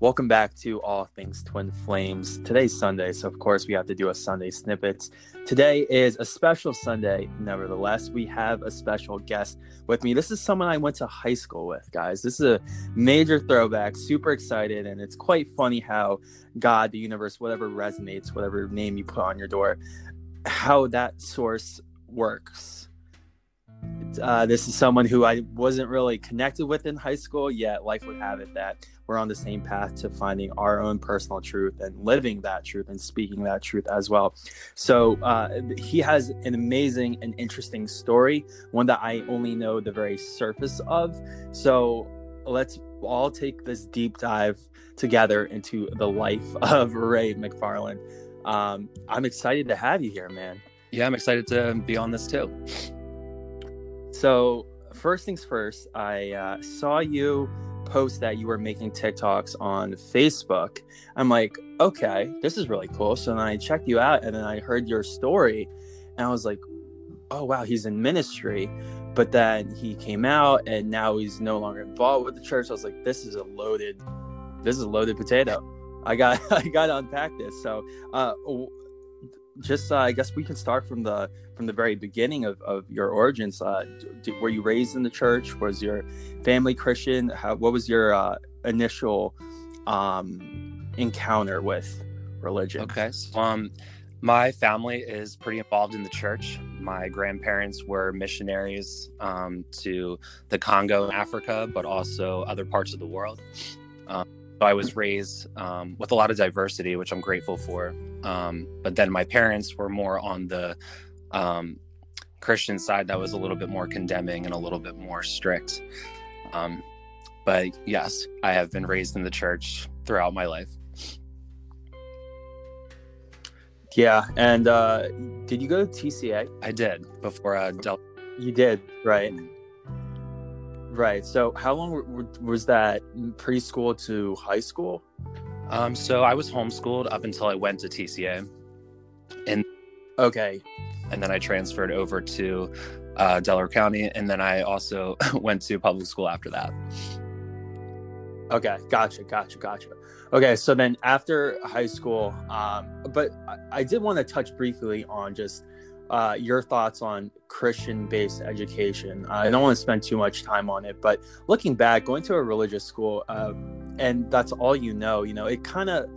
Welcome back to All Things Twin Flames. Today's Sunday, so of course we have to do a Sunday snippets. Today is a special Sunday. Nevertheless, we have a special guest with me. This is someone I went to high school with, guys. This is a major throwback. Super excited, and it's quite funny how God, the universe, whatever resonates, whatever name you put on your door, how that source works uh, this is someone who I wasn't really connected with in high school, yet life would have it that we're on the same path to finding our own personal truth and living that truth and speaking that truth as well. So uh, he has an amazing and interesting story, one that I only know the very surface of. So let's all take this deep dive together into the life of Ray McFarland. Um, I'm excited to have you here, man. Yeah, I'm excited to be on this too. So, first things first, I uh, saw you post that you were making TikToks on Facebook. I'm like, okay, this is really cool. So then I checked you out and then I heard your story and I was like, oh, wow, he's in ministry. But then he came out and now he's no longer involved with the church. I was like, this is a loaded, this is a loaded potato. I got, I got to unpack this. So, uh, just uh, I guess we can start from the from the very beginning of, of your origins. Uh, d- were you raised in the church? Was your family Christian? How, what was your uh, initial um, encounter with religion? Okay, so, um, my family is pretty involved in the church. My grandparents were missionaries um, to the Congo in Africa, but also other parts of the world. Um, so I was raised um, with a lot of diversity, which I'm grateful for. Um, but then my parents were more on the um, Christian side that was a little bit more condemning and a little bit more strict. Um, but yes, I have been raised in the church throughout my life. Yeah, and uh, did you go to TCA? I did before uh, Del- You did, right? Right. So, how long was that preschool to high school? Um, so I was homeschooled up until I went to TCA, and okay, and then I transferred over to uh, Delaware County, and then I also went to public school after that. Okay, gotcha, gotcha, gotcha. Okay, so then after high school, um, but I, I did want to touch briefly on just uh, your thoughts on Christian based education. Uh, I don't want to spend too much time on it, but looking back, going to a religious school, uh, and that's all you know, you know, it kind of,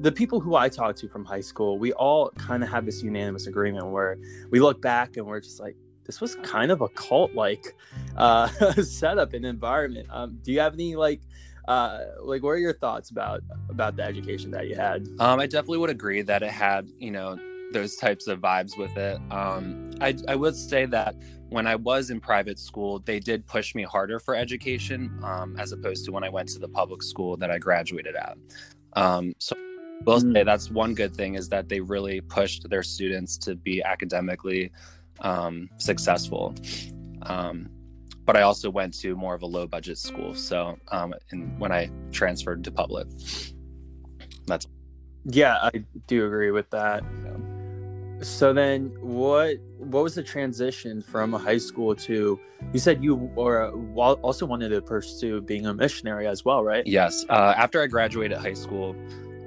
the people who I talked to from high school, we all kind of have this unanimous agreement where we look back and we're just like, this was kind of a cult like uh, setup and environment. Um, do you have any like, uh, like, what are your thoughts about about the education that you had? Um, I definitely would agree that it had, you know, those types of vibes with it. Um, I, I would say that when I was in private school, they did push me harder for education um, as opposed to when I went to the public school that I graduated at. Um, so I will say mm. that's one good thing is that they really pushed their students to be academically um, successful. Um, but I also went to more of a low budget school. So um, and when I transferred to public, that's yeah, I do agree with that. Yeah. So then, what what was the transition from high school to? You said you were also wanted to pursue being a missionary as well, right? Yes. Uh, after I graduated high school,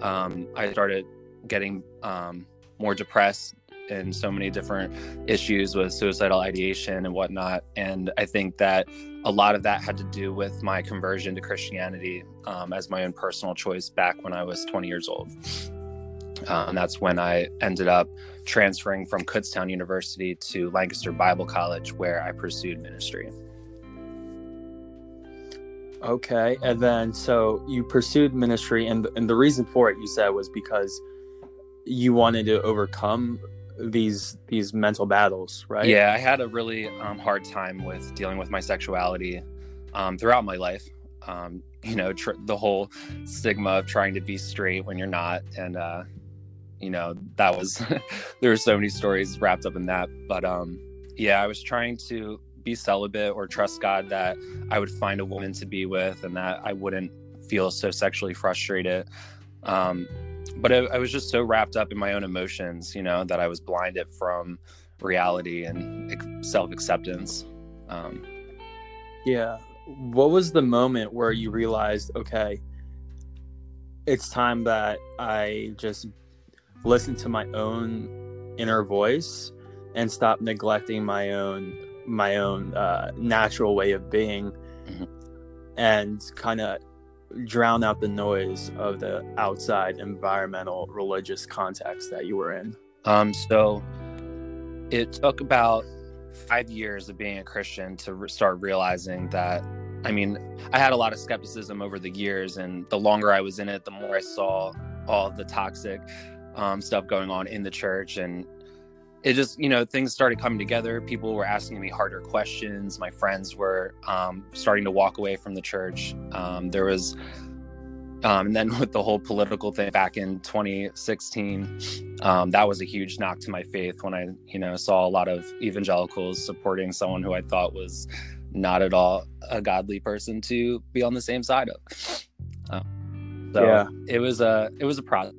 um, I started getting um, more depressed and so many different issues with suicidal ideation and whatnot. And I think that a lot of that had to do with my conversion to Christianity um, as my own personal choice back when I was 20 years old. And that's when I ended up transferring from Kutztown University to Lancaster Bible College, where I pursued ministry. Okay, and then so you pursued ministry, and and the reason for it you said was because you wanted to overcome these these mental battles, right? Yeah, I had a really um, hard time with dealing with my sexuality um, throughout my life. Um, you know, tr- the whole stigma of trying to be straight when you're not, and uh, you know that was there were so many stories wrapped up in that. But um yeah i was trying to be celibate or trust god that i would find a woman to be with and that i wouldn't feel so sexually frustrated. Um but I, I was just so wrapped up in my own emotions you know that i was blinded from reality and self-acceptance. Um yeah. What was the moment where you realized okay it's time that I just listen to my own inner voice and stop neglecting my own my own uh, natural way of being mm-hmm. and kind of drown out the noise of the outside environmental religious context that you were in um so it took about five years of being a christian to re- start realizing that i mean i had a lot of skepticism over the years and the longer i was in it the more i saw all the toxic um, stuff going on in the church. And it just you know things started coming together. People were asking me harder questions. My friends were um, starting to walk away from the church. Um, there was um, and then with the whole political thing back in 2016 um, that was a huge knock to my faith when i you know saw a lot of evangelicals supporting someone who i thought was not at all a godly person to be on the same side of. Um, so yeah. it was a it was a process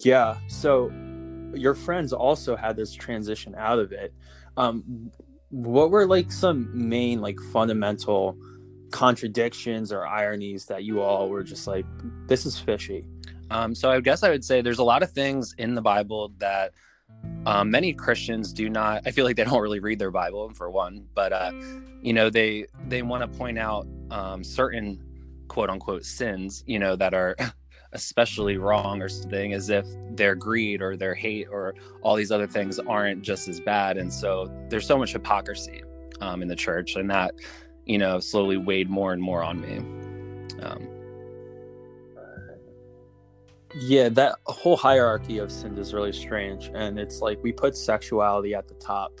yeah so your friends also had this transition out of it. Um, what were like some main like fundamental contradictions or ironies that you all were just like, this is fishy? Um, so I guess I would say there's a lot of things in the Bible that um, many Christians do not. I feel like they don't really read their Bible for one, but uh, you know they they want to point out um, certain quote unquote sins, you know, that are especially wrong or something as if their greed or their hate or all these other things aren't just as bad. And so there's so much hypocrisy um, in the church and that you know slowly weighed more and more on me. Um, yeah that whole hierarchy of sin is really strange. And it's like we put sexuality at the top.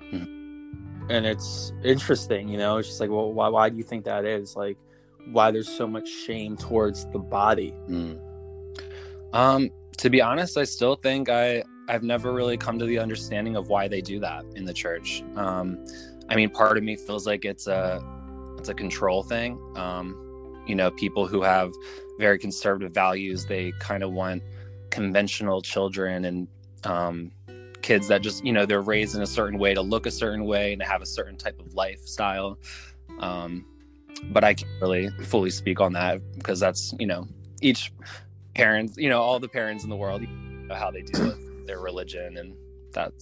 Mm-hmm. and it's interesting you know it's just like well why, why do you think that is? Like why there's so much shame towards the body. Mm. Um, to be honest, I still think I I've never really come to the understanding of why they do that in the church. Um, I mean, part of me feels like it's a it's a control thing. Um, you know, people who have very conservative values, they kind of want conventional children and um, kids that just you know they're raised in a certain way to look a certain way and to have a certain type of lifestyle. Um, but I can't really fully speak on that because that's you know each parents you know, all the parents in the world, you know how they deal with their religion and that.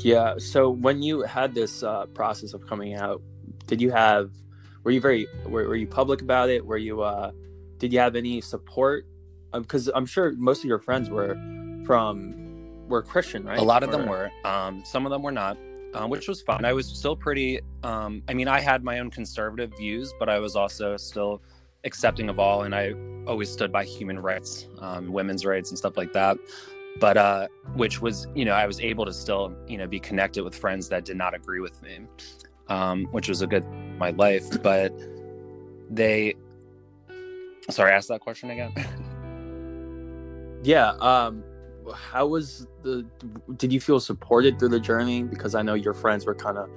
Yeah. So when you had this uh, process of coming out, did you have? Were you very? Were, were you public about it? Were you? uh Did you have any support? Because um, I'm sure most of your friends were from were Christian, right? A lot of or... them were. Um, some of them were not um, which was fun. I was still pretty. Um, I mean, I had my own conservative views, but I was also still accepting of all, and I always stood by human rights, um, women's rights, and stuff like that. But uh, which was, you know, I was able to still, you know, be connected with friends that did not agree with me, um, which was a good my life. But they, sorry, ask that question again. yeah. Um, how was the did you feel supported through the journey? Because i know your friends were kind of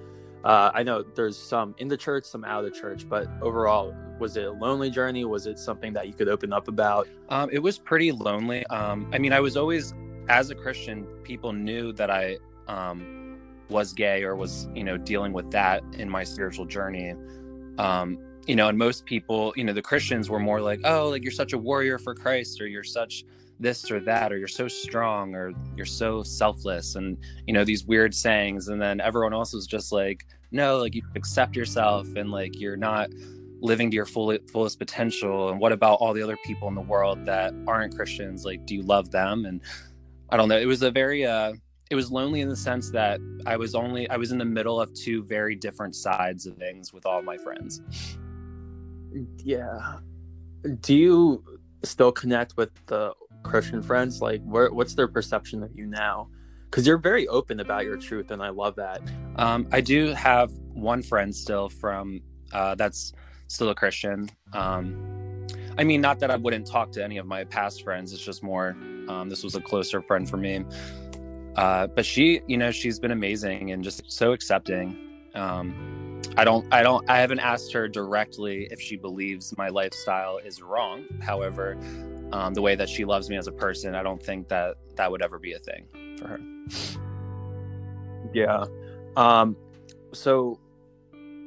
uh, i know there's some in the church some out of the church but overall was it a lonely journey? Was it something that you could open up about? Um, it was pretty lonely. Um, i mean i was always as a christian people knew that i um, was gay or was you know dealing with that in my spiritual journey. Um, you know and most people you know the christians were more like oh like you're such a warrior for christ or you're such this or that or you're so strong or you're so selfless and you know these weird sayings and then everyone else was just like no like you accept yourself and like you're not living to your full, fullest potential and what about all the other people in the world that aren't christians? Like do you love them? And i don't know it was a very uh it was lonely in the sense that i was only i was in the middle of two very different sides of things with all my friends. Yeah. Do you still connect with the Christian friends? Like, where, what's their perception of you now? Because you're very open about your truth, and I love that. Um, I do have one friend still from uh, that's still a Christian. Um, I mean, not that I wouldn't talk to any of my past friends. It's just more, um, this was a closer friend for me. Uh, but she, you know, she's been amazing and just so accepting. Um, I don't, I don't, I haven't asked her directly if she believes my lifestyle is wrong. However, um, the way that she loves me as a person, I don't think that that would ever be a thing for her. Yeah. Um, so,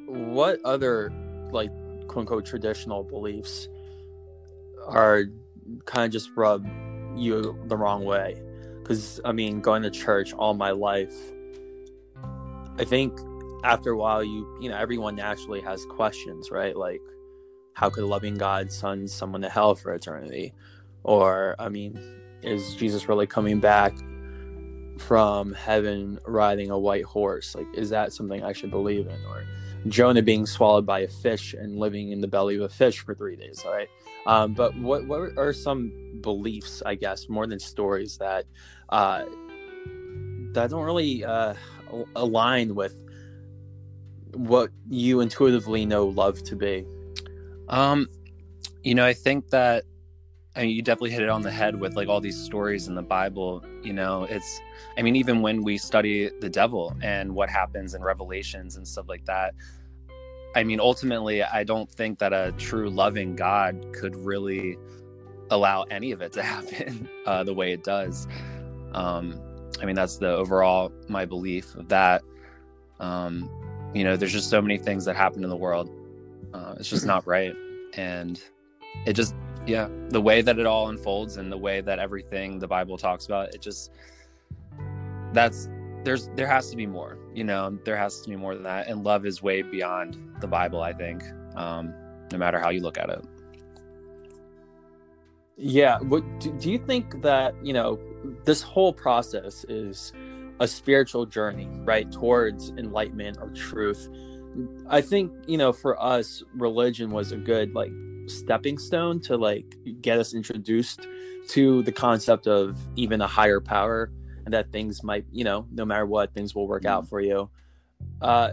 what other like quote unquote traditional beliefs are kind of just rub you the wrong way. Because, I mean, going to church all my life, I think after a while, you, you know, everyone naturally has questions, right? Like, how could a loving God send someone to hell for eternity? Or, I mean, is Jesus really coming back from heaven riding a white horse? Like, is that something I should believe in? Or Jonah being swallowed by a fish and living in the belly of a fish for three days, all right? Um, but what, what are some beliefs, I guess, more than stories that uh, that don't really uh, align with what you intuitively know love to be? Um, you know, I think that I mean, you definitely hit it on the head with like all these stories in the Bible. You know, it's, I mean, even when we study the devil and what happens in Revelations and stuff like that, I mean, ultimately, I don't think that a true loving God could really allow any of it to happen uh, the way it does. Um, I mean, that's the overall my belief of that. Um, you know, there's just so many things that happen in the world. Uh, it's just not right. And it just yeah the way that it all unfolds and the way that everything the bible talks about it just that's there's there has to be more you know there has to be more than that and love is way beyond the bible i think um no matter how you look at it. Yeah what do, do you think that you know this whole process is a spiritual journey right towards enlightenment or truth i think you know for us religion was a good like stepping stone to like get us introduced to the concept of even a higher power and that things might you know no matter what things will work out mm-hmm. for you uh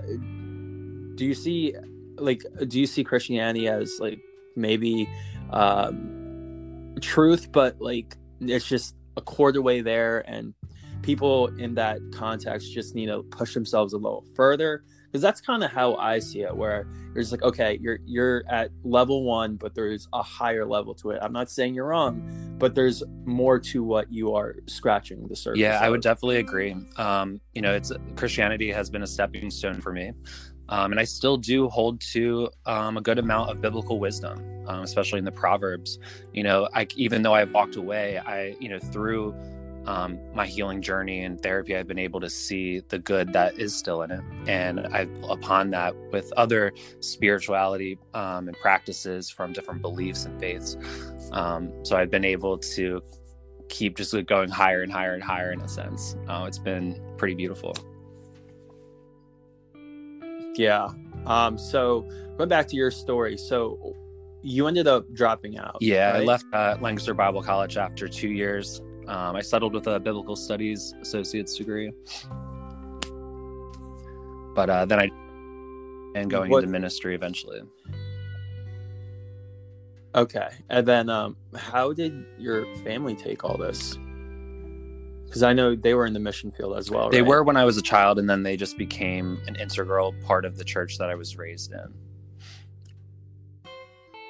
do you see like do you see christianity as like maybe um truth but like it's just a quarter way there and people in that context just need to push themselves a little further because that's kind of how I see it. Where just like, okay, you're you're at level one, but there's a higher level to it. I'm not saying you're wrong, but there's more to what you are scratching the surface. Yeah, of. I would definitely agree. Um, you know, it's Christianity has been a stepping stone for me. Um, and I still do hold to um, a good amount of biblical wisdom, um, especially in the Proverbs. You know, I, even though I've walked away, I, you know, through um, my healing journey and therapy, I've been able to see the good that is still in it. And I've, upon that, with other spirituality um, and practices from different beliefs and faiths. Um, so I've been able to keep just going higher and higher and higher in a sense. Uh, it's been pretty beautiful. Yeah. Um, so going back to your story, so you ended up dropping out. Yeah, right? I left uh, Lancaster Bible College after two years. Um, I settled with a biblical studies associate's degree, but uh, then I and going what? into ministry eventually. Okay, and then um, how did your family take all this? Because I know they were in the mission field as well. They right? were when I was a child, and then they just became an integral part of the church that I was raised in.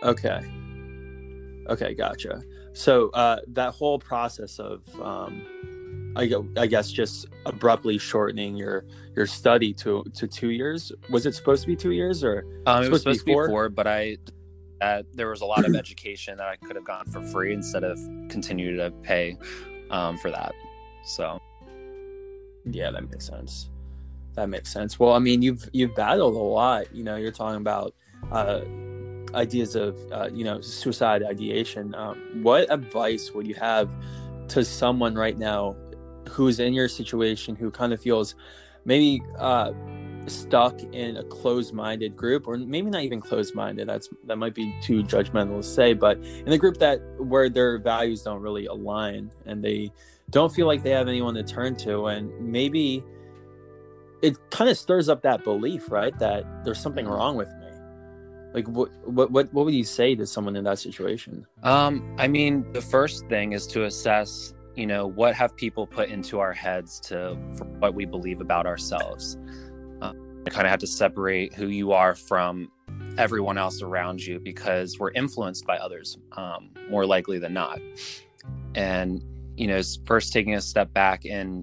Okay. Okay, gotcha. So uh, that whole process of, um, I, I guess, just abruptly shortening your your study to to two years. Was it supposed to be two years or um, it was supposed to be, four? four but I uh, there was a lot of education that I could have gone for free instead of continue to pay um, for that. So, yeah, that makes sense. That makes sense. Well, I mean, you've you've battled a lot. You know, you're talking about uh, ideas of uh, you know suicide ideation um, what advice would you have to someone right now who's in your situation who kind of feels maybe uh, stuck in a closed-minded group or maybe not even closed-minded that's that might be too judgmental to say but in a group that where their values don't really align and they don't feel like they have anyone to turn to and maybe it kind of stirs up that belief right that there's something wrong with like what what what would you say to someone in that situation? Um i mean the first thing is to assess you know what have people put into our heads to what we believe about ourselves. Uh, you kind of have to separate who you are from everyone else around you because we're influenced by others um, more likely than not. And you know first taking a step back and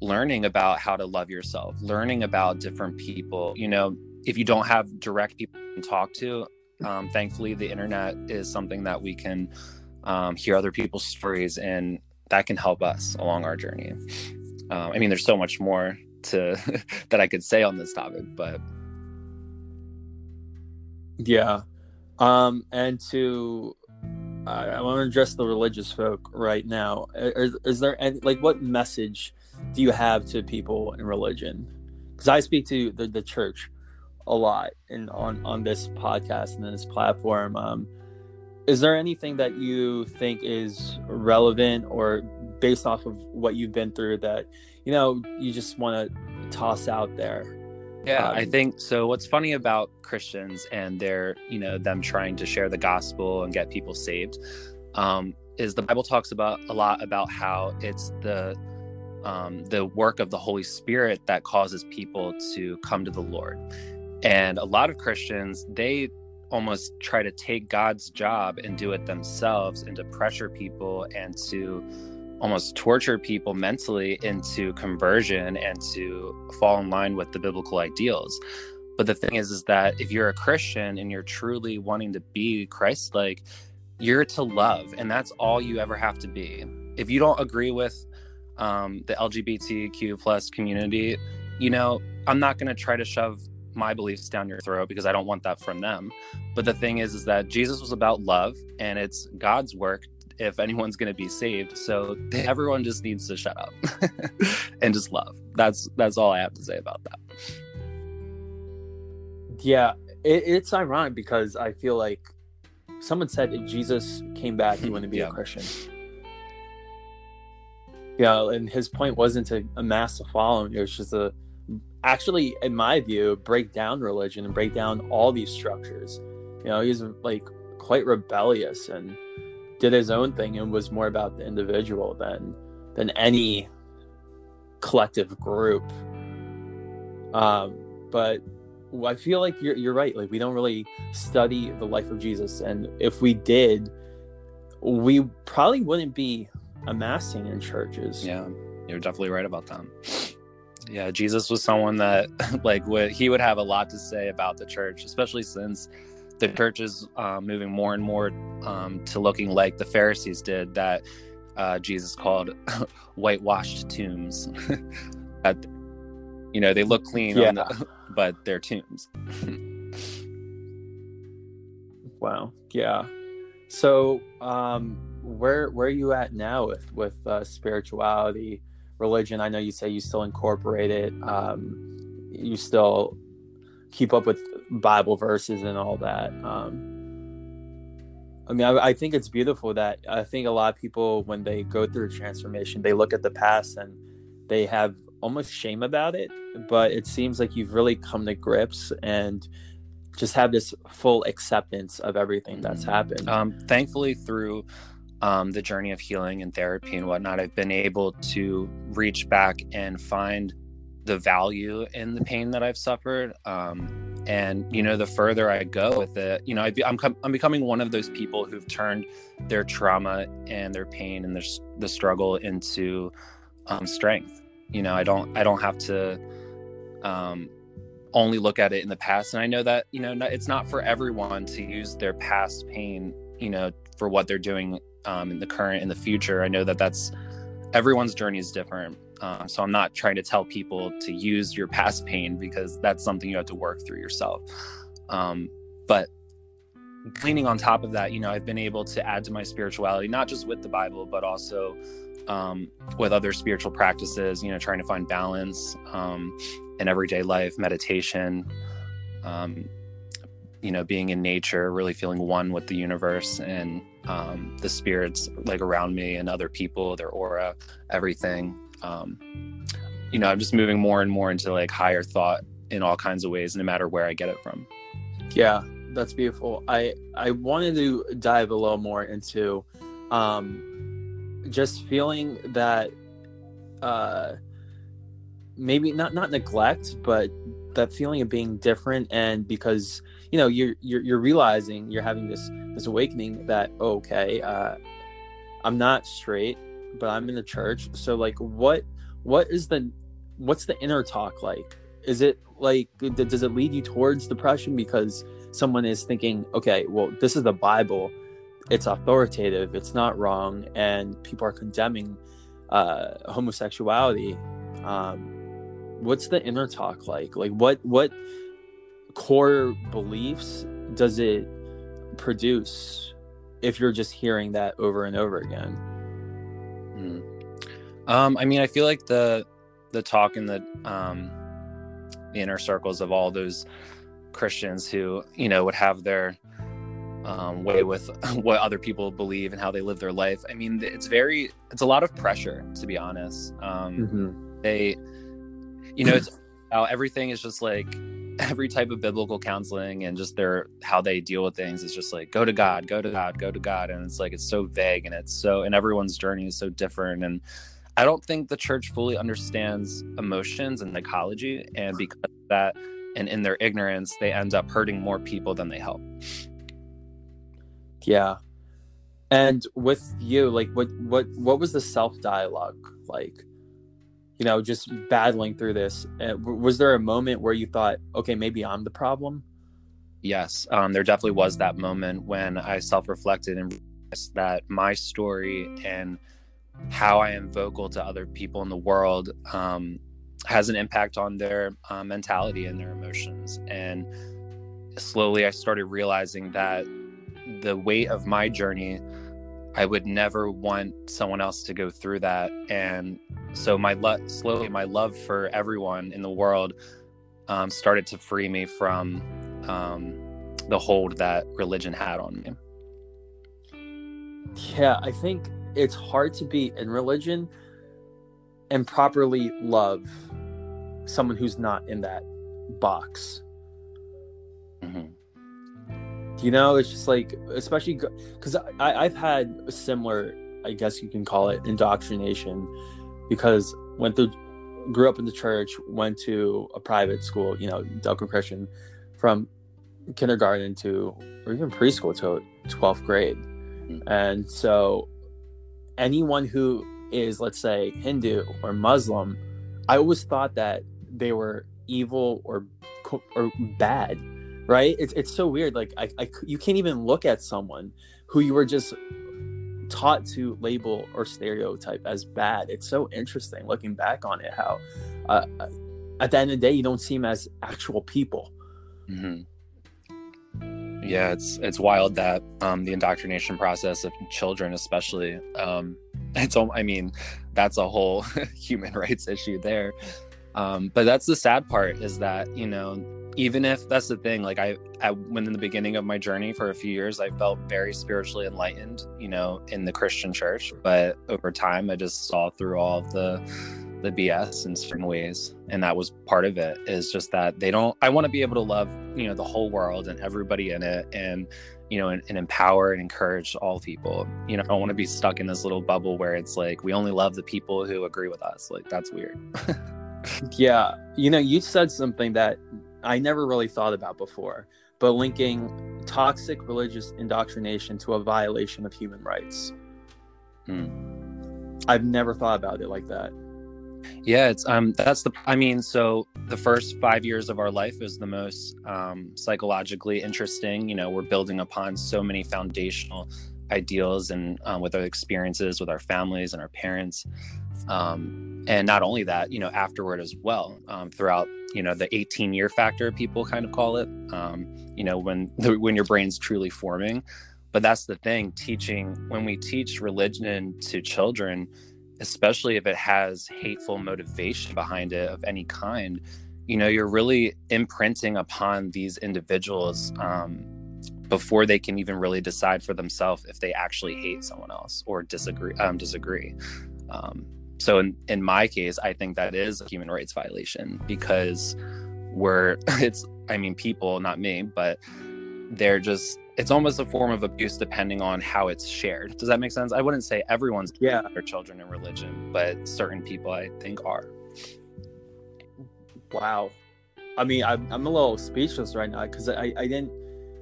learning about how to love yourself learning about different people you know if you don't have direct people to talk to um, thankfully the internet is something that we can um, hear other people's stories and that can help us along our journey um, i mean there's so much more to that i could say on this topic but yeah um and to I want to address the religious folk right now. Is, is, there any, like what message do you have to people in religion? Because I speak to the, the church a lot and on on this podcast and this platform. Um, is there anything that you think is relevant or based off of what you've been through that you know you just want to toss out there? Yeah, um, I think so. What's funny about Christians and their, you know, them trying to share the gospel and get people saved, um, is the Bible talks about a lot about how it's the um, the work of the Holy Spirit that causes people to come to the Lord. And a lot of Christians, they almost try to take God's job and do it themselves and to pressure people and to almost torture people mentally into conversion and to fall in line with the biblical ideals. But the thing is, is that if you're a Christian and you're truly wanting to be Christ like, you're to love, and that's all you ever have to be. If you don't agree with um, the LGBTQ plus community, you know, I'm not going to try to shove my beliefs down your throat because I don't want that from them. But the thing is, is that Jesus was about love, and it's God's work if anyone's going to be saved. So everyone just needs to shut up and just love. That's that's all I have to say about that. Yeah, it, it's ironic because I feel like someone said if Jesus came back, he wouldn't be yeah. a Christian. Yeah, and his point wasn't to amass a following; it was just a, actually, in my view, break down religion and break down all these structures. You know, he's like quite rebellious and did his own thing and was more about the individual than than any collective group. Um, but I feel like you're you're right. Like we don't really study the life of Jesus, and if we did, we probably wouldn't be amassing in churches. Yeah, you're definitely right about that. Yeah, Jesus was someone that like would he would have a lot to say about the church, especially since the church is uh, moving more and more um, to looking like the Pharisees did that uh, Jesus called whitewashed tombs. that, you know, they look clean, yeah. the, but they're tombs. wow. Yeah. So, um, where where are you at now with with uh, spirituality, religion? I know you say you still incorporate it. Um, you still keep up with Bible verses and all that. Um, I mean, I, I, think it's beautiful that I think a lot of people, when they go through transformation, they look at the past and they have almost shame about it. But it seems like you've really come to grips and just have this full acceptance of everything that's happened. Um, thankfully, through um, the journey of healing and therapy and whatnot, I've been able to reach back and find the value in the pain that I've suffered. Um, and you know, the further I go with it, you know, I am I'm, I'm becoming one of those people who've turned their trauma and their pain and their the struggle into um, strength. You know, I don't I don't have to um, only look at it in the past, and I know that you know it's not for everyone to use their past pain, you know, for what they're doing um, in the current in the future. I know that that's everyone's journey is different um, so I'm not trying to tell people to use your past pain because that's something you have to work through yourself. Um, but cleaning on top of that, you know, I've been able to add to my spirituality, not just with the Bible, but also um, with other spiritual practices, you know, trying to find balance um, in everyday life, meditation, um, you know, being in nature, really feeling one with the universe and um, the spirits like around me and other people, their aura, everything um, you know, I'm just moving more and more into like higher thought in all kinds of ways, no matter where I get it from. Yeah, that's beautiful. I I wanted to dive a little more into um, just feeling that uh, maybe not not neglect, but that feeling of being different, and because you know you're you're, you're realizing you're having this this awakening that okay, uh, I'm not straight but I'm in the church. So like, what what is the what's the inner talk like? Is it like does it lead you towards depression? Because someone is thinking, okay, well, this is the Bible, it's authoritative, it's not wrong, and people are condemning uh, homosexuality. Um, what's the inner talk like? Like, what what core beliefs does it produce if you're just hearing that over and over again? Mm. Um, I mean, I feel like the the talk in the um, the inner circles of all those Christians who you know would have their um, way with what other people believe and how they live their life. I mean, it's very it's a lot of pressure to be honest. Um, mm-hmm. They, you know, it's everything is just like every type of biblical counseling and just their how they deal with things is just like go to God, go to God, go to God, and it's like it's so vague and it's so and everyone's journey is so different and I don't think the church fully understands emotions and psychology, and because of that, and in their ignorance, they end up hurting more people than they help. Yeah, and with you, like, what what what was the self dialogue like? You know, just battling through this. Uh, was there a moment where you thought, okay, maybe I'm the problem? Yes, um, there definitely was that moment when I self reflected and realized that my story and how I am vocal to other people in the world um, has an impact on their uh, mentality and their emotions. And slowly I started realizing that the weight of my journey, I would never want someone else to go through that. And so my lo- slowly my love for everyone in the world um, started to free me from um, the hold that religion had on me. Yeah, I think it's hard to be in religion and properly love someone who's not in that box. Mm-hmm. You know, it's just like, especially because I've had a similar, I guess you can call it indoctrination, because went through, grew up in the church, went to a private school, you know, Delco Christian, from kindergarten to or even preschool to 12th grade. Mm-hmm. And so anyone who is, let's say, Hindu or Muslim, I always thought that they were evil or or bad, right? It's it's so weird. Like I, I you can't even look at someone who you were just taught to label or stereotype as bad. It's so interesting looking back on it. How uh, at the end of the day, you don't see them as actual people. Mm-hmm yeah it's it's wild that um, the indoctrination process of children especially um, it's i mean that's a whole human rights issue there um, but that's the sad part is that you know even if that's the thing like I, I when in the beginning of my journey for a few years i felt very spiritually enlightened you know in the christian church but over time i just saw through all of the the BS in certain ways. And that was part of it is just that they don't, I want to be able to love, you know, the whole world and everybody in it and, you know, and, and empower and encourage all people. You know, I don't want to be stuck in this little bubble where it's like, we only love the people who agree with us. Like, that's weird. yeah. You know, you said something that I never really thought about before, but linking toxic religious indoctrination to a violation of human rights. Hmm. I've never thought about it like that. Yeah, it's um that's the I mean, so the first 5 years of our life is the most um psychologically interesting, you know, we're building upon so many foundational ideals and um, with our experiences with our families and our parents um, and not only that you know afterward as well um, throughout you know the 18 year factor people kind of call it um, you know when when your brain's truly forming. But that's the thing teaching when we teach religion to children especially if it has hateful motivation behind it of any kind you know you're really imprinting upon these individuals um, before they can even really decide for themselves if they actually hate someone else or disagree um, disagree. Um, so in, in my case i think that is a human rights violation because we're it's i mean people not me but they're just it's almost a form of abuse depending on how it's shared. Does that make sense? I wouldn't say everyone's yeah their children in religion, but certain people I think are. Wow, I mean, I'm I'm a little speechless right now because I I didn't,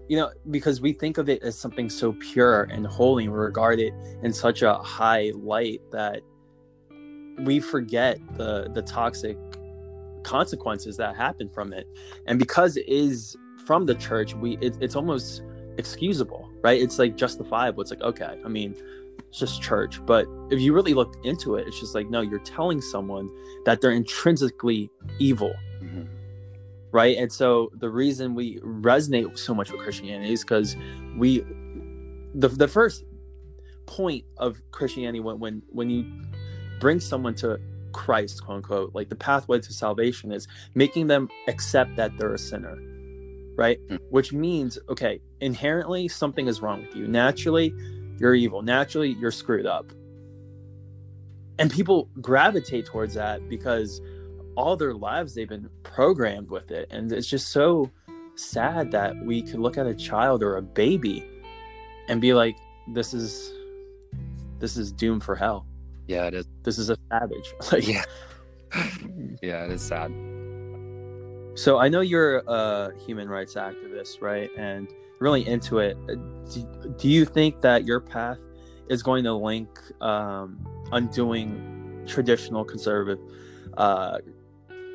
you know, because we think of it as something so pure and holy, we regard it in such a high light that we forget the the toxic consequences that happen from it, and because it is from the church, we it, it's almost excusable, right? It's like justifiable. It's like okay, I mean, it's just church. But if you really look into it, it's just like no, you're telling someone that they're intrinsically evil. Mm-hmm. Right. And so the reason we resonate so much with Christianity is because we the the first point of Christianity when when when you bring someone to Christ, quote unquote, like the pathway to salvation is making them accept that they're a sinner, right? Mm. Which means, okay, inherently something is wrong with you. Naturally, you're evil. Naturally, you're screwed up. And people gravitate towards that because all their lives they've been programmed with it. And it's just so sad that we could look at a child or a baby and be like, this is this is doomed for hell. Yeah, it is. This is a savage. like, yeah, yeah, it is sad. So I know you're a human rights activist, right? And really into it. Uh, do, do you think that your path is going to link um, undoing traditional conservative uh,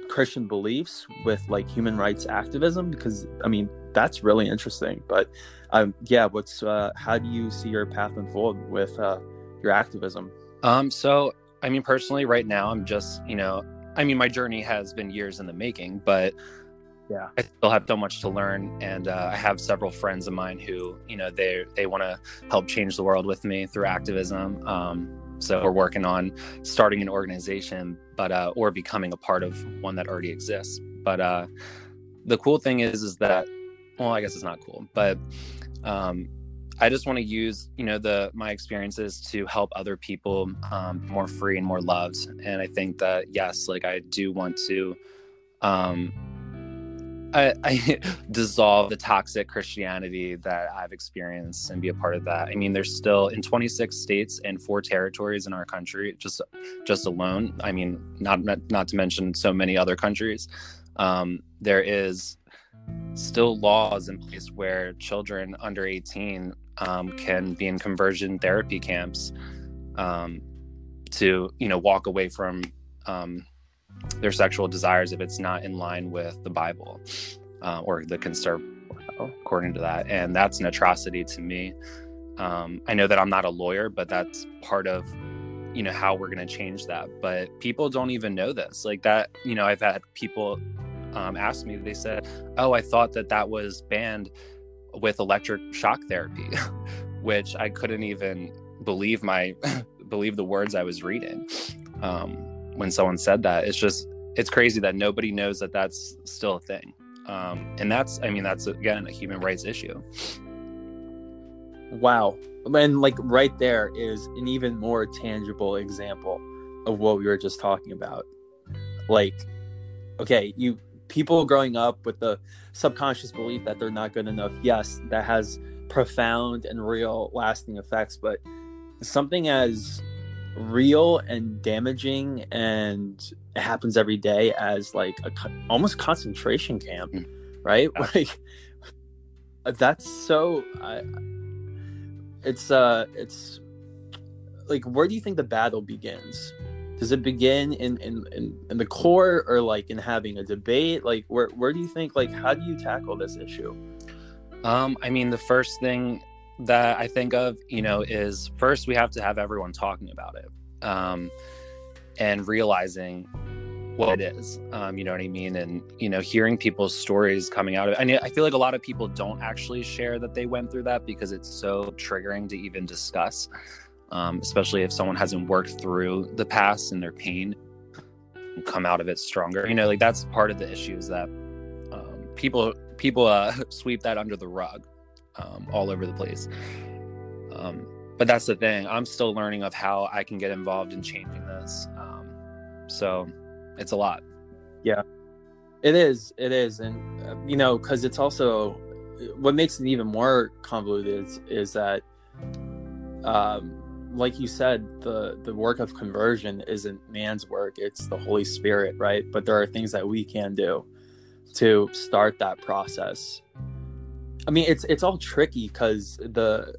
Christian beliefs with like human rights activism? Because I mean, that's really interesting. But um, yeah, what's uh, how do you see your path unfold with uh, your activism? Um, so I mean, personally, right now, I'm just you know, I mean, my journey has been years in the making, but yeah, I still have so much to learn, and uh, I have several friends of mine who you know they they want to help change the world with me through activism. Um, so we're working on starting an organization, but uh, or becoming a part of one that already exists. But uh, the cool thing is, is that well, I guess it's not cool, but um, I just want to use, you know, the my experiences to help other people um, more free and more loved. And I think that yes, like I do want to, um, I, I dissolve the toxic Christianity that I've experienced and be a part of that. I mean, there's still in 26 states and four territories in our country, just just alone. I mean, not not to mention so many other countries. Um, there is still laws in place where children under 18 um, can be in conversion therapy camps um, to you know walk away from um, their sexual desires if it's not in line with the Bible uh, or the conservative according to that, and that's an atrocity to me. Um, I know that I'm not a lawyer, but that's part of you know how we're going to change that. But people don't even know this. Like that, you know, I've had people um, asked me. They said, "Oh, I thought that that was banned." With electric shock therapy, which I couldn't even believe my believe the words I was reading um, when someone said that. It's just it's crazy that nobody knows that that's still a thing, um, and that's I mean that's again a human rights issue. Wow, and like right there is an even more tangible example of what we were just talking about. Like, okay, you people growing up with the subconscious belief that they're not good enough, yes, that has profound and real lasting effects, but something as real and damaging and it happens every day as like a almost concentration camp, mm. right? Like that's so I, it's uh it's like where do you think the battle begins does it begin in, in in in the core or like in having a debate? Like where where do you think like how do you tackle this issue? Um i mean the first thing that i think of you know is first we have to have everyone talking about it um and realizing what it is um you know what i mean? And you know hearing people's stories coming out of it i mean i feel like a lot of people don't actually share that they went through that because it's so triggering to even discuss um, especially if someone hasn't worked through the past and their pain and come out of it stronger. You know, like that's part of the issue is that um, people people uh, sweep that under the rug um, all over the place. Um, but that's the thing. I'm still learning of how I can get involved in changing this. Um, so it's a lot. Yeah, it is. It is, and uh, you know, because it's also what makes it even more convoluted is, is that um, like you said, the the work of conversion isn't man's work; it's the Holy Spirit, right? But there are things that we can do to start that process. I mean, it's it's all tricky because the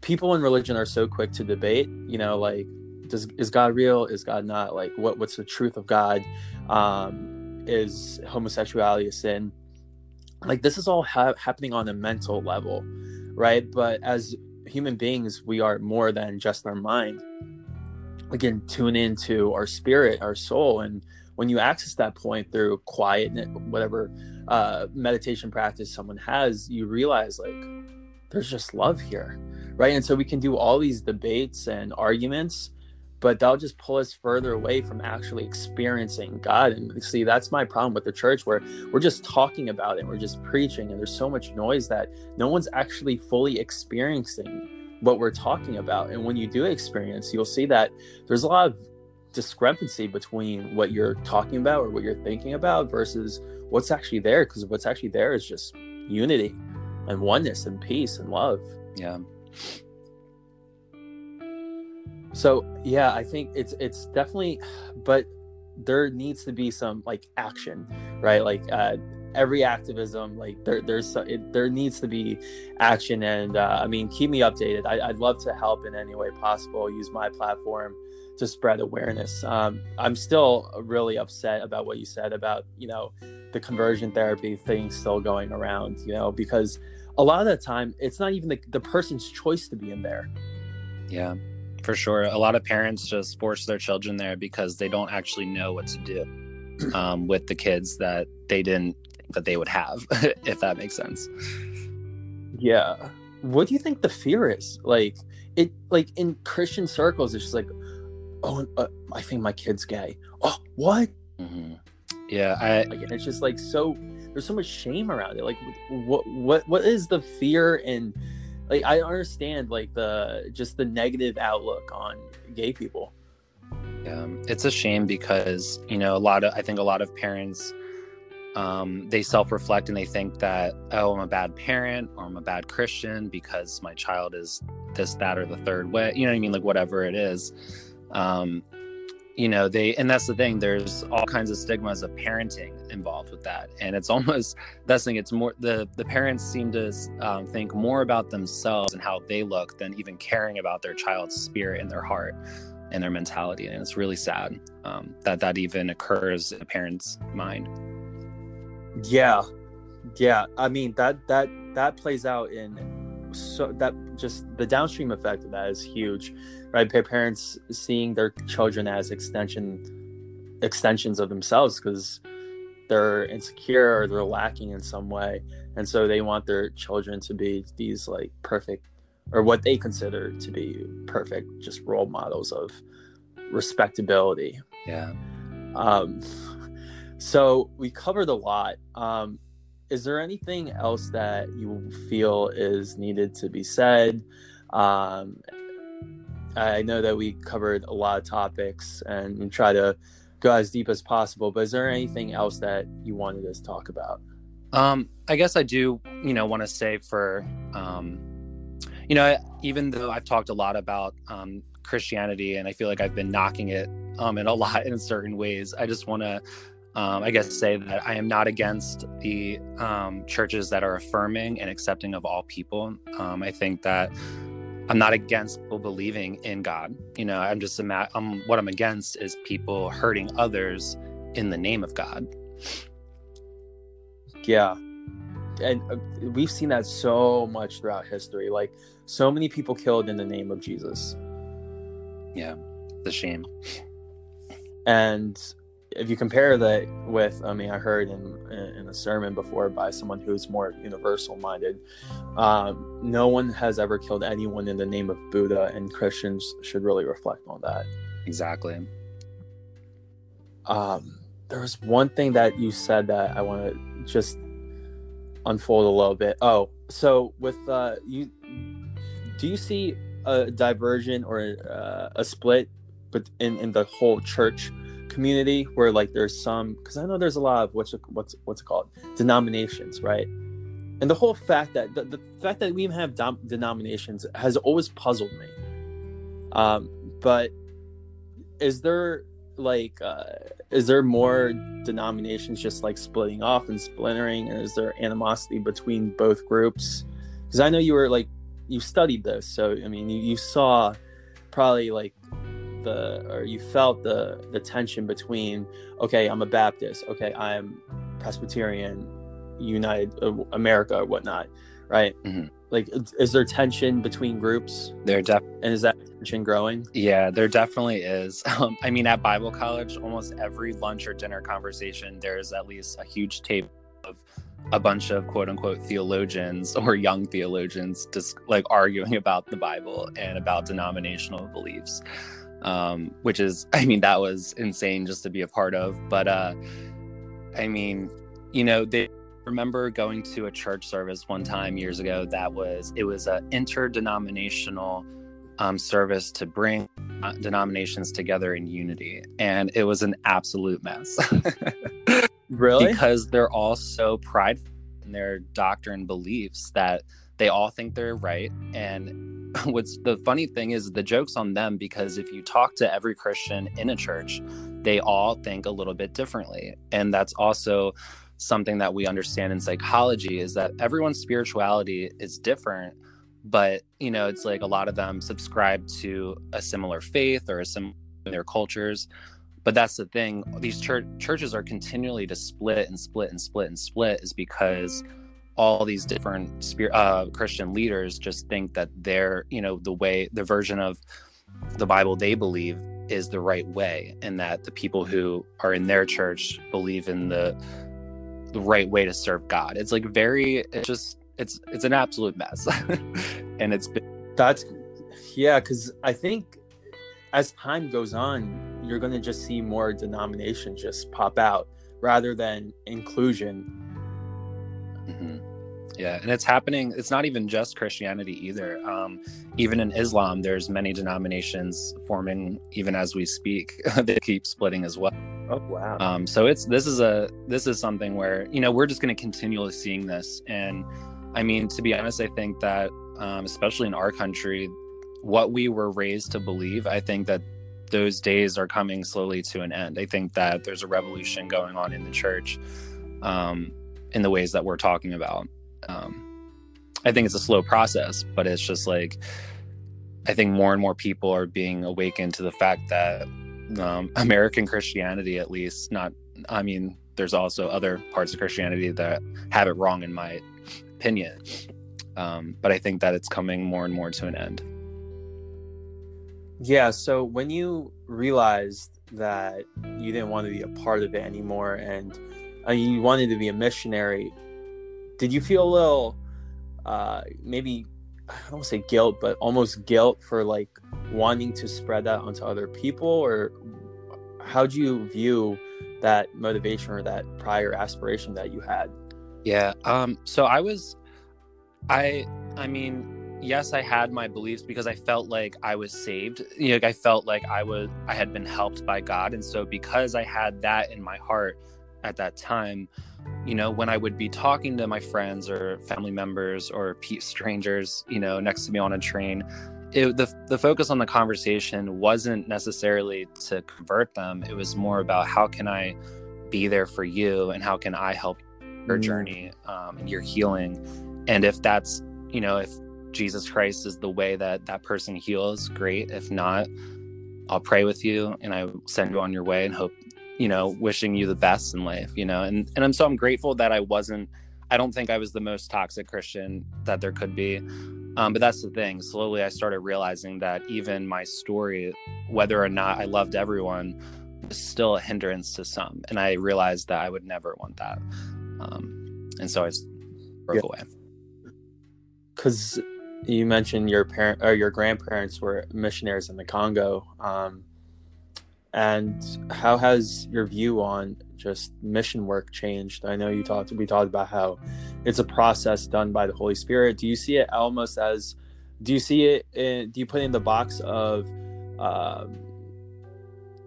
people in religion are so quick to debate. You know, like, does is God real? Is God not? Like, what what's the truth of God? Um, is homosexuality a sin? like this is all ha- happening on a mental level right but as human beings we are more than just our mind. We can tune into our spirit our soul and when you access that point through quiet whatever uh, meditation practice someone has you realize like there's just love here right? And so we can do all these debates and arguments but they'll just pull us further away from actually experiencing God. And see, that's my problem with the church where we're just talking about it, we're just preaching, and there's so much noise that no one's actually fully experiencing what we're talking about. And when you do experience, you'll see that there's a lot of discrepancy between what you're talking about or what you're thinking about versus what's actually there. Because what's actually there is just unity and oneness and peace and love. Yeah. So yeah, I think it's it's definitely, but there needs to be some like action, right? Like uh, every activism, like there there's it, there needs to be action, and uh, I mean, keep me updated. I, would love to help in any way possible. Use my platform to spread awareness. Um, I'm still really upset about what you said about you know the conversion therapy thing still going around. You know because a lot of the time it's not even the, the person's choice to be in there. Yeah for sure. A lot of parents just force their children there because they don't actually know what to do um, with the kids that they didn't think that they would have, if that makes sense. Yeah. What do you think the fear is? Like it, like in Christian circles, it's just like, oh, uh, I think my kid's gay. Oh, what? Mm-hmm. Yeah, I. Like, it's just like so. There's so much shame around it. Like, what, what, what is the fear and like I understand like the just the negative outlook on gay people. Yeah, it's a shame because you know a lot of I think a lot of parents um, they self-reflect and they think that oh I'm a bad parent or I'm a bad Christian because my child is this that or the third way. You know what I mean? Like whatever it is. Um, you know they and that's the thing there's all kinds of stigmas of parenting involved with that. And it's almost that's the thing it's more the the parents seem to um, think more about themselves and how they look than even caring about their child's spirit and their heart and their mentality. And it's really sad um, that that even occurs in a parent's mind. Yeah. Yeah. I mean that that that plays out in so that just the downstream effect of that is huge right? Parents seeing their children as extension extensions of themselves because they're insecure or they're lacking in some way. And so they want their children to be these like perfect or what they consider to be perfect just role models of respectability. Yeah. Um so we covered a lot. Um is there anything else that you feel is needed to be said? Um, I know that we covered a lot of topics and try to go as deep as possible, but is there anything else that you wanted us to talk about? Um, I guess I do, you know, want to say for, um, you know, even though I've talked a lot about um, Christianity and I feel like I've been knocking it um, in a lot in certain ways, I just want to um, I guess say that I am not against the um, churches that are affirming and accepting of all people. Um, I think that I'm not against people believing in God. You know, I'm just I'm, um, what I'm against is people hurting others in the name of God. Yeah, and uh, we've seen that so much throughout history. Like so many people killed in the name of Jesus. Yeah, the shame. And if you compare that with, I mean, I heard in in a sermon before by someone who's more universal minded, um, no one has ever killed anyone in the name of Buddha, and Christians should really reflect on that. Exactly. Um, there was one thing that you said that I want to just unfold a little bit. Oh, so with uh, you, do you see a diversion or uh, a split, but in in the whole church? Community where like there's some because I know there's a lot of what's what's what's it called denominations, right? And the whole fact that the, the fact that we even have dom- denominations has always puzzled me. Um, but is there like uh, is there more denominations just like splitting off and splintering, and is there animosity between both groups? Because I know you were like you studied this, so I mean you, you saw probably like the or you felt the the tension between okay i'm a baptist okay i'm presbyterian United uh, America or whatnot, right? Mhm. Like, is- is there tension between groups, There def- and is that tension growing? yeah, there definitely is. Um, I mean, at Bible college, almost every lunch or dinner conversation, there's at least a huge table of a bunch of quote unquote theologians or young theologians just like arguing about the Bible and about denominational beliefs. Um, which is, I mean, that was insane just to be a part of. But uh, I mean, you know, they remember going to a church service one time years ago that was it was an interdenominational um, service to bring uh, denominations together in unity and it was an absolute mess Really? because they're all so prideful in their doctrine beliefs that they all think they're right. And what's the funny thing is the joke's on them because if you talk to every christian in a church they all think a little bit differently. And that's also something that we understand in psychology is that everyone's spirituality is different but you know it's like a lot of them subscribe to a similar faith or a similar their cultures. But that's the thing these church churches are continually to split and split and split and split is because all these different spirit uh, christian leaders just think that they're you know the way the version of the bible they believe is the right way and that the people who are in their church believe in the the right way to serve god it's like very it's just it's it's an absolute mess and it's been That's yeah, because I think as time goes on, you're going to just see more denominations just pop out rather than inclusion. Mhm. Yeah, and it's happening. It's not even just Christianity either. Um, even in Islam, there's many denominations forming. Even as we speak, they keep splitting as well. Oh wow! Um, so it's this is a this is something where you know we're just going to continually seeing this. And I mean, to be honest, I think that um, especially in our country, what we were raised to believe, I think that those days are coming slowly to an end. I think that there's a revolution going on in the church um, in the ways that we're talking about. Um, I think it's a slow process, but it's just like I think more and more people are being awakened to the fact that um, American Christianity, at least, not. I mean, there's also other parts of Christianity that have it wrong, in my opinion. Um, but I think that it's coming more and more to an end. Yeah. So when you realized that you didn't want to be a part of it anymore, and uh, you wanted to be a missionary, did you feel a little, uh, maybe I don't say guilt, but almost guilt for like wanting to spread that onto other people, or how do you view that motivation or that prior aspiration that you had? Yeah. Um, so I was, I, I mean, yes, I had my beliefs because I felt like I was saved. You know, I felt like I was, I had been helped by God, and so because I had that in my heart at that time, you know, when I would be talking to my friends or family members or strangers, you know, next to me on a train, it, the the focus on the conversation wasn't necessarily to convert them. It was more about how can I be there for you and how can I help your Mm. journey um, and your healing. And if that's you know if Jesus Christ is the way that that person heals, great. If not, I'll pray with you and I send you on your way and hope you know wishing you the best in life. You know, and and I'm so I'm grateful that I wasn't. I don't think I was the most toxic Christian that there could be. Um, but that's the thing. Slowly, I started realizing that even my story, whether or not I loved everyone, was still a hindrance to some. And I realized that I would never want that. Um, and so I s- broke Yeah. away. because you mentioned your parent or your grandparents were missionaries in the Congo. Um, and how has your view on just mission work changed? I know you talked we talked about how it's a process done by the Holy Spirit. Do you see it almost as do you see it in, do you put it in the box of um,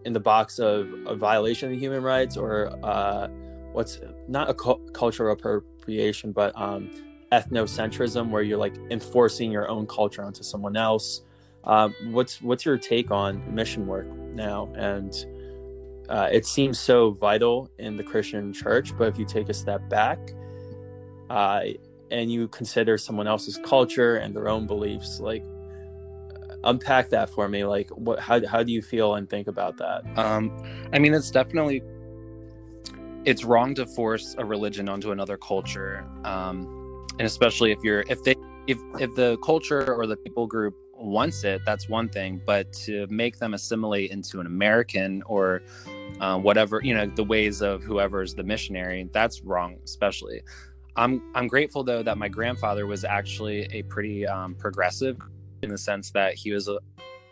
in the box of a violation of human rights or uh, what's not a cu- cultural appropriation but um, ethnocentrism where you're like enforcing your own culture onto someone else um, what's what's your take on mission work now and uh, it seems so vital in the christian church but if you take a step back uh, and you consider someone else's culture and their own beliefs like unpack that for me like what how, how do you feel and think about that? Um, I mean, it's definitely it's wrong to force a religion onto another culture, um, and especially if you're if they if if the culture or the people group wants it, that's one thing. But to make them assimilate into an American or uh, whatever you know the ways of whoever's the missionary, that's wrong. Especially, I'm I'm grateful though that my grandfather was actually a pretty um, progressive in the sense that he was a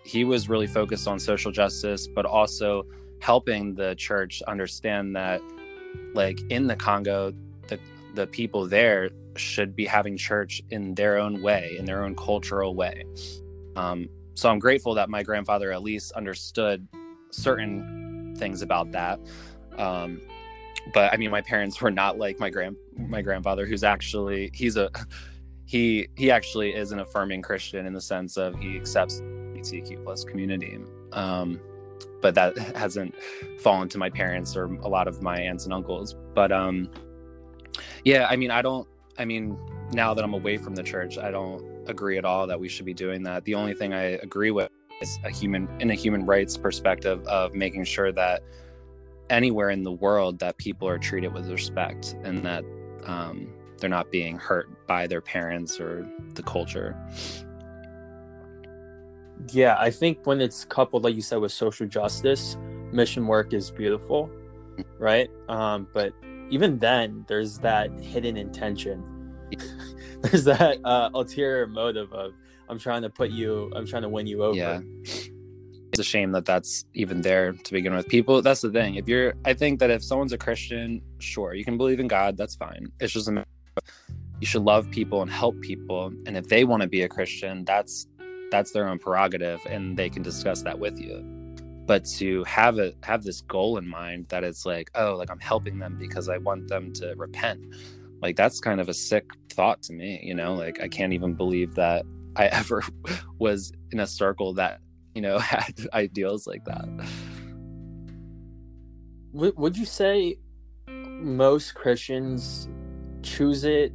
he was really focused on social justice, but also helping the church understand that like in the Congo, the the people there should be having church in their own way, in their own cultural way. Um, so I'm grateful that my grandfather at least understood certain things about that. Um, but I mean, my parents were not like my grand my grandfather, who's actually he's a he he actually is an affirming Christian in the sense of he accepts LGBTQ plus community. Um, but that hasn't fallen to my parents or a lot of my aunts and uncles. But um, yeah, I mean, I don't. I mean, now that I'm away from the church, I don't agree at all that we should be doing that. The only thing I agree with is a human in a human rights perspective of making sure that anywhere in the world that people are treated with respect and that um, they're not being hurt by their parents or the culture. Yeah, I think when it's coupled, like you said, with social justice, mission work is beautiful, right? Um, but even then, there's that hidden intention. there's that uh, ulterior motive of I'm trying to put you, I'm trying to win you over. Yeah. It's a shame that that's even there to begin with. People, that's the thing. If you're, I think that if someone's a Christian, sure, you can believe in God, that's fine. It's just a you should love people and help people and if they want to be a christian that's that's their own prerogative and they can discuss that with you but to have it have this goal in mind that it's like oh like i'm helping them because i want them to repent like that's kind of a sick thought to me you know like i can't even believe that i ever was in a circle that you know had ideals like that would you say most christians choose it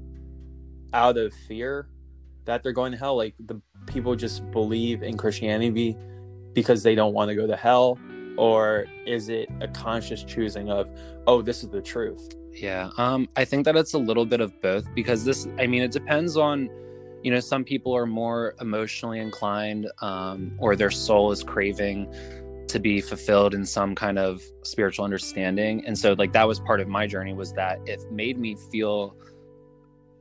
out of fear that they're going to hell like the people just believe in Christianity because they don't want to go to hell? Or is it a conscious choosing of, oh, this is the truth? Yeah, um, I think that it's a little bit of both because this, I mean, it depends on, you know, some people are more emotionally inclined um, or their soul is craving to be fulfilled in some kind of spiritual understanding. And so, like, that was part of my journey was that it made me feel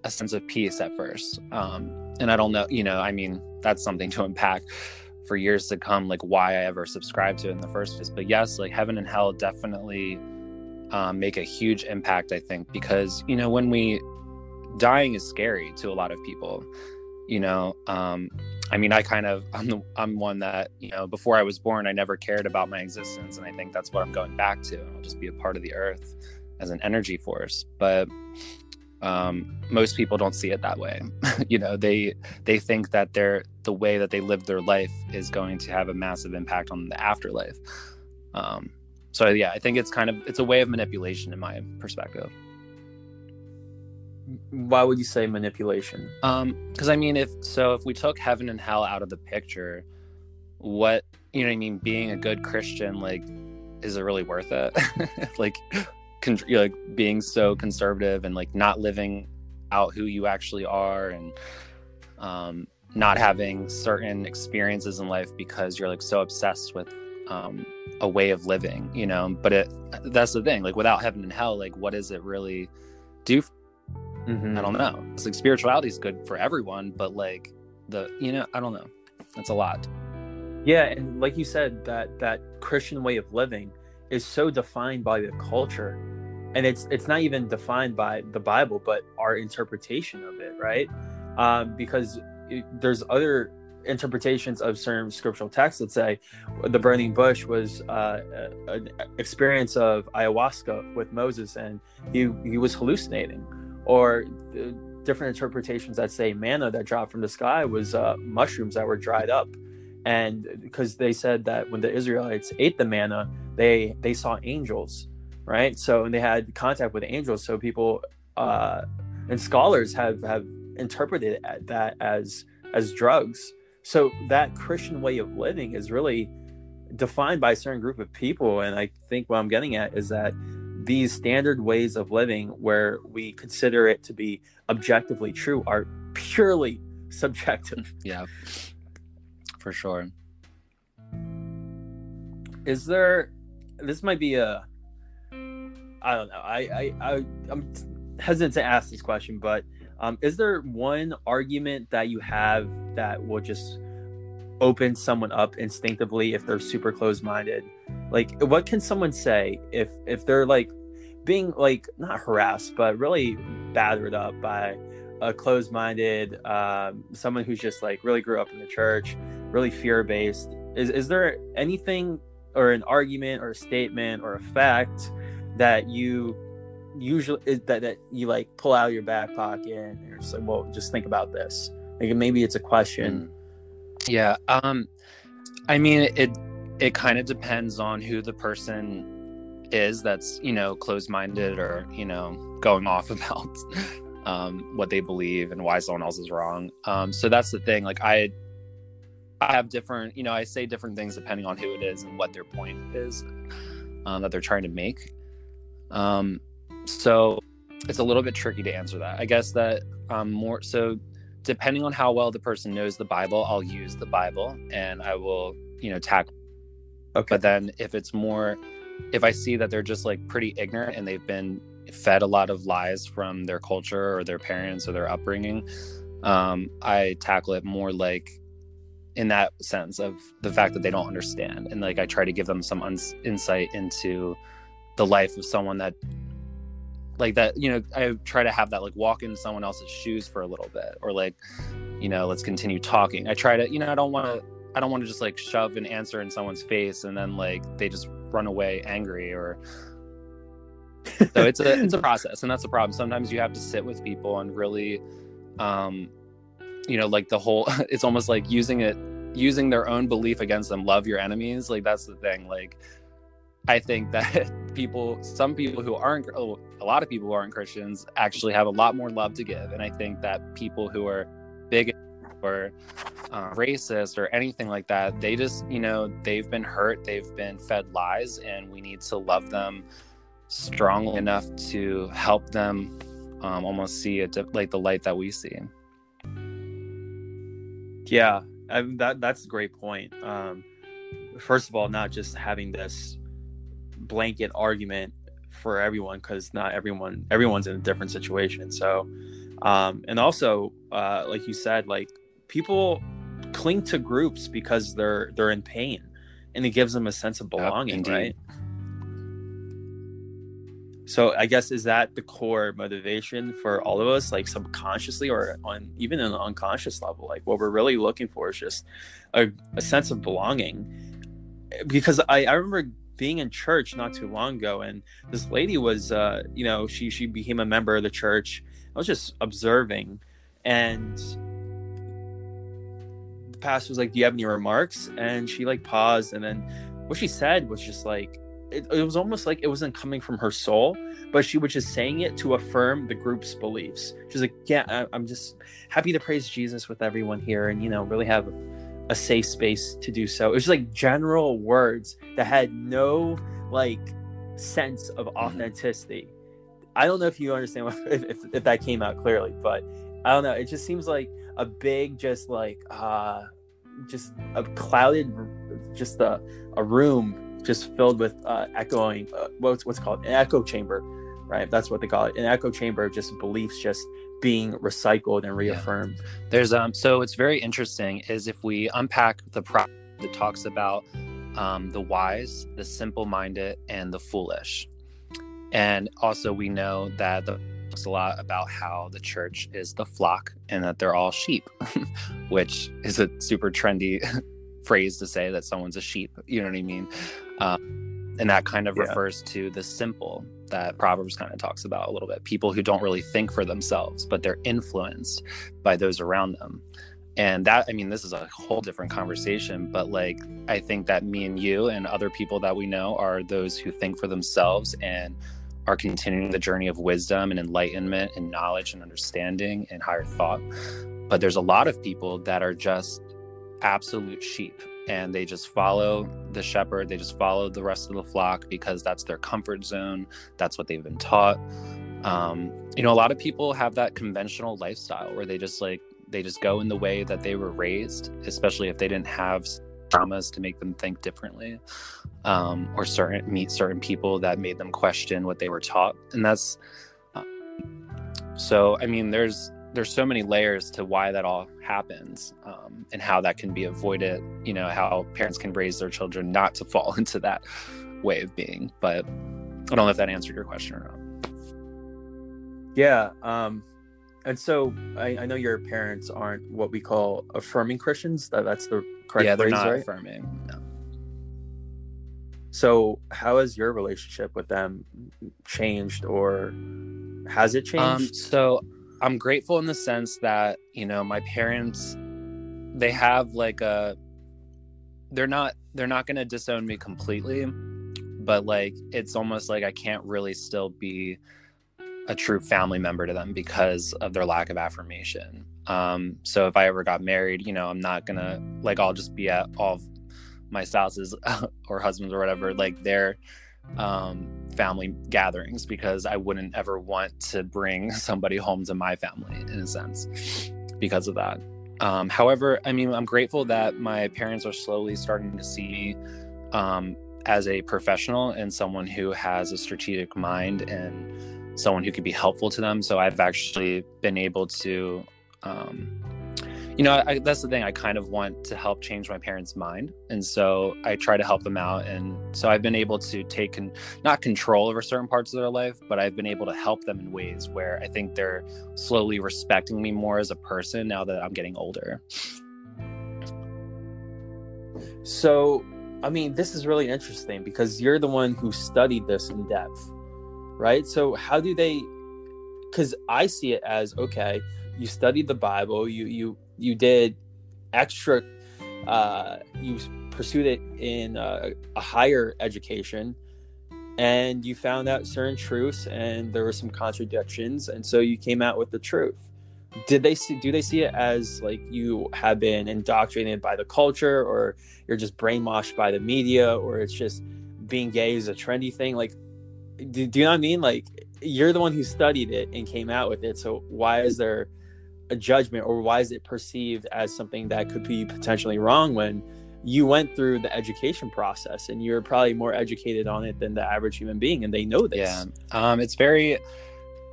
a sense of peace at first. Um, and I don't know, you know, I mean, that's something to unpack for years to come, like why I ever subscribed to it in the first place. But yes, like heaven and hell definitely um, make a huge impact, I think, because, you know, when we dying is scary to a lot of people, you know, um, I mean, I kind of, I'm the, I'm one that, you know, before I was born, I never cared about my existence. And I think that's what I'm going back to. I'll just be a part of the earth as an energy force. But um, most people don't see it that way you know they they think that their the way that they live their life is going to have a massive impact on the afterlife um, so yeah i think it's kind of it's a way of manipulation in my perspective. Why would you say manipulation? Um because i mean if so if we took heaven and hell out of the picture what you know what i mean? Being a good christian like is it really worth it? Like con- like being so conservative and like not living out who you actually are and um, not having certain experiences in life because you're like so obsessed with um, a way of living, you know. But it that's the thing, like without heaven and hell, like what does it really do? Mm-hmm. I don't know. It's like spirituality is good for everyone, but like the you know, I don't know. That's a lot. Yeah, and like you said, that that Christian way of living is so defined by the culture and it's it's not even defined by the bible but our interpretation of it right um, because it, there's other interpretations of certain scriptural texts that say the burning bush was uh, an experience of ayahuasca with moses and he he was hallucinating or different interpretations that say manna that dropped from the sky was uh, mushrooms that were dried up and because they said that when the Israelites ate the manna, they they saw angels, right? So and they had contact with angels. So people uh, and scholars have have interpreted that as as drugs. So that Christian way of living is really defined by a certain group of people, and I think what I'm getting at is that these standard ways of living where we consider it to be objectively true are purely subjective. Yeah, for sure. Is there? This might be a. I don't know. I I, I I'm hesitant to ask this question, but um, is there one argument that you have that will just open someone up instinctively if they're super closed-minded? Like, what can someone say if if they're like being like not harassed, but really battered up by a closed-minded um, someone who's just like really grew up in the church, really fear-based? Is is there anything or an argument or a statement or a fact that you usually that, that you like pull out your back pocket and you're just like, well, just think about this. Like maybe it's a question. Mm. Yeah. Um, I mean, it it kind of depends on who the person is that's you know closed minded or you know going off about um, what they believe and why someone else is wrong. Um, so that's the thing. Like I I have different, you know, I say different things depending on who it is and what their point is um, that they're trying to make. Um, so it's a little bit tricky to answer that. I guess that um, more so depending on how well the person knows the Bible, I'll use the Bible and I will, you know, tackle. Okay. But then if it's more, if I see that they're just like pretty ignorant and they've been fed a lot of lies from their culture or their parents or their upbringing, um, I tackle it more like in that sense of the fact that they don't understand and like i try to give them some uns- insight into the life of someone that like that you know i try to have that like walk in someone else's shoes for a little bit or like you know let's continue talking. I try to you know i don't want to i don't want to just like shove an answer in someone's face and then like they just run away angry or so it's a it's a process and that's the problem. Sometimes you have to sit with people and really um you know like the whole it's almost like using it using their own belief against them love your enemies like that's the thing like i think that people some people who aren't oh, a lot of people who aren't christians actually have a lot more love to give and i think that people who are big or uh, racist or anything like that they just you know they've been hurt they've been fed lies and we need to love them strongly enough to help them um, almost see it like the light that we see yeah, I, that that's a great point. Um, first of all, not just having this blanket argument for everyone because not everyone everyone's in a different situation. So, um, and also, uh, like you said, like people cling to groups because they're they're in pain, and it gives them a sense of belonging, right? so i guess is that the core motivation for all of us like subconsciously or on even an unconscious level like what we're really looking for is just a, a sense of belonging because I, I remember being in church not too long ago and this lady was uh you know she she became a member of the church i was just observing and the pastor was like do you have any remarks and she like paused and then what she said was just like it, it was almost like it wasn't coming from her soul, but she was just saying it to affirm the group's beliefs. She's like, "Yeah, I, I'm just happy to praise Jesus with everyone here, and you know, really have a safe space to do so." It was like general words that had no like sense of mm-hmm. authenticity. I don't know if you understand what, if, if, if that came out clearly, but I don't know. It just seems like a big, just like uh, just a clouded, just a a room just filled with uh, echoing uh, what's what's called an echo chamber right that's what they call it an echo chamber of just beliefs just being recycled and reaffirmed yeah. there's um so it's very interesting is if we unpack the problem that talks about um, the wise the simple-minded and the foolish and also we know that the talks a lot about how the church is the flock and that they're all sheep which is a super trendy phrase to say that someone's a sheep you know what i mean um, and that kind of yeah. refers to the simple that Proverbs kind of talks about a little bit. People who don't really think for themselves, but they're influenced by those around them. And that, I mean, this is a whole different conversation, but like, I think that me and you and other people that we know are those who think for themselves and are continuing the journey of wisdom and enlightenment and knowledge and understanding and higher thought. But there's a lot of people that are just absolute sheep and they just follow the shepherd. They just follow the rest of the flock because that's their comfort zone. That's what they've been taught. Um, you know, a lot of people have that conventional lifestyle where they just like they just go in the way that they were raised, especially if they didn't have traumas to make them think differently, um, or certain meet certain people that made them question what they were taught, and that's. Uh, so, I mean, there's there's so many layers to why that all happens um, and how that can be avoided you know how parents can raise their children not to fall into that way of being but i don't know if that answered your question or not yeah um and so I, I know your parents aren't what we call affirming christians that that's the correct phrase. yeah they're phrase, not right? affirming no. so how has your relationship with them changed or has it changed um, so I'm grateful in the sense that, you know, my parents they have like a they're not they're not going to disown me completely, but like it's almost like I can't really still be a true family member to them because of their lack of affirmation. Um, so if I ever got married, you know, I'm not gonna like I'll just be at all my spouses or husbands or whatever, like they're um, family gatherings because I wouldn't ever want to bring somebody home to my family in a sense because of that. Um, however, I mean, I'm grateful that my parents are slowly starting to see me um, as a professional and someone who has a strategic mind and someone who could be helpful to them. So I've actually been able to um, you know, I, that's the thing. I kind of want to help change my parents' mind, and so I try to help them out. And so I've been able to take con- not control over certain parts of their life, but I've been able to help them in ways where I think they're slowly respecting me more as a person now that I'm getting older. So, I mean, this is really interesting because you're the one who studied this in depth, right? So, how do they? Because I see it as okay, you studied the Bible, you you you did extra uh, you pursued it in uh, a higher education and you found out certain truths and there were some contradictions and so you came out with the truth. Did they see do they see it as like you have been indoctrinated by the culture or you're just brainwashed by the media or it's just being gay is a trendy thing? Like do, do you know what i mean? Like you're the one who studied it and came out with it so why is there a judgment or why is it perceived as something that could be potentially wrong when you went through the education process and you're probably more educated on it than the average human being and they know this? Yeah um it's very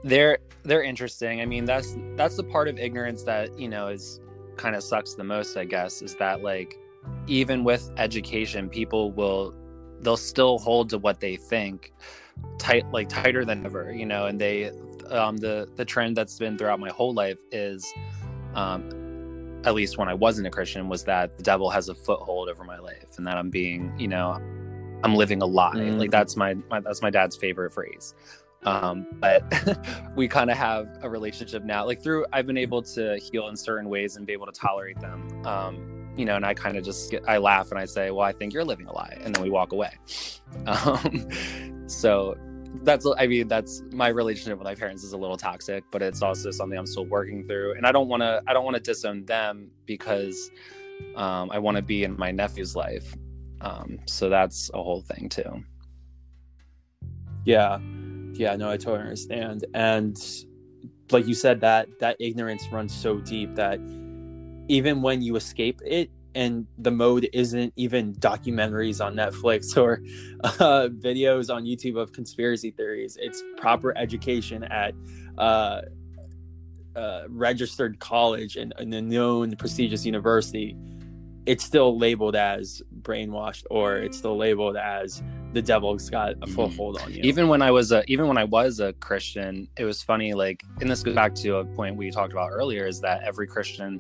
they're they're interesting. I mean that's that's the part of ignorance that you know is kind of sucks the most i guess is that like even with education people will they'll still hold to what they think tight like tighter than ever you know and they um, the the trend that's been throughout my whole life is, um, at least when I wasn't a Christian, was that the devil has a foothold over my life, and that I'm being, you know, I'm living a lie. Mm. Like that's my, my that's my dad's favorite phrase. Um, but we kind of have a relationship now. Like through, I've been able to heal in certain ways and be able to tolerate them. Um, you know, and I kind of just get, I laugh and I say, "Well, I think you're living a lie," and then we walk away. Um, so that's i mean that's my relationship with my parents is a little toxic but it's also something i'm still working through. And i don't want to i don't want to disown them because um, i want to be in my nephew's life. Um, so that's a whole thing too. Yeah. Yeah no i totally understand. And like you said that that ignorance runs so deep that even when you escape it and the mode isn't even documentaries on Netflix or uh, videos on YouTube of conspiracy theories. It's proper education at uh, uh, registered college and, and a known prestigious university. It's still labeled as brainwashed, or it's still labeled as the devil's got a full mm-hmm. hold on you. Even when I was a, even when I was a Christian, it was funny. Like, and this goes back to a point we talked about earlier: is that every Christian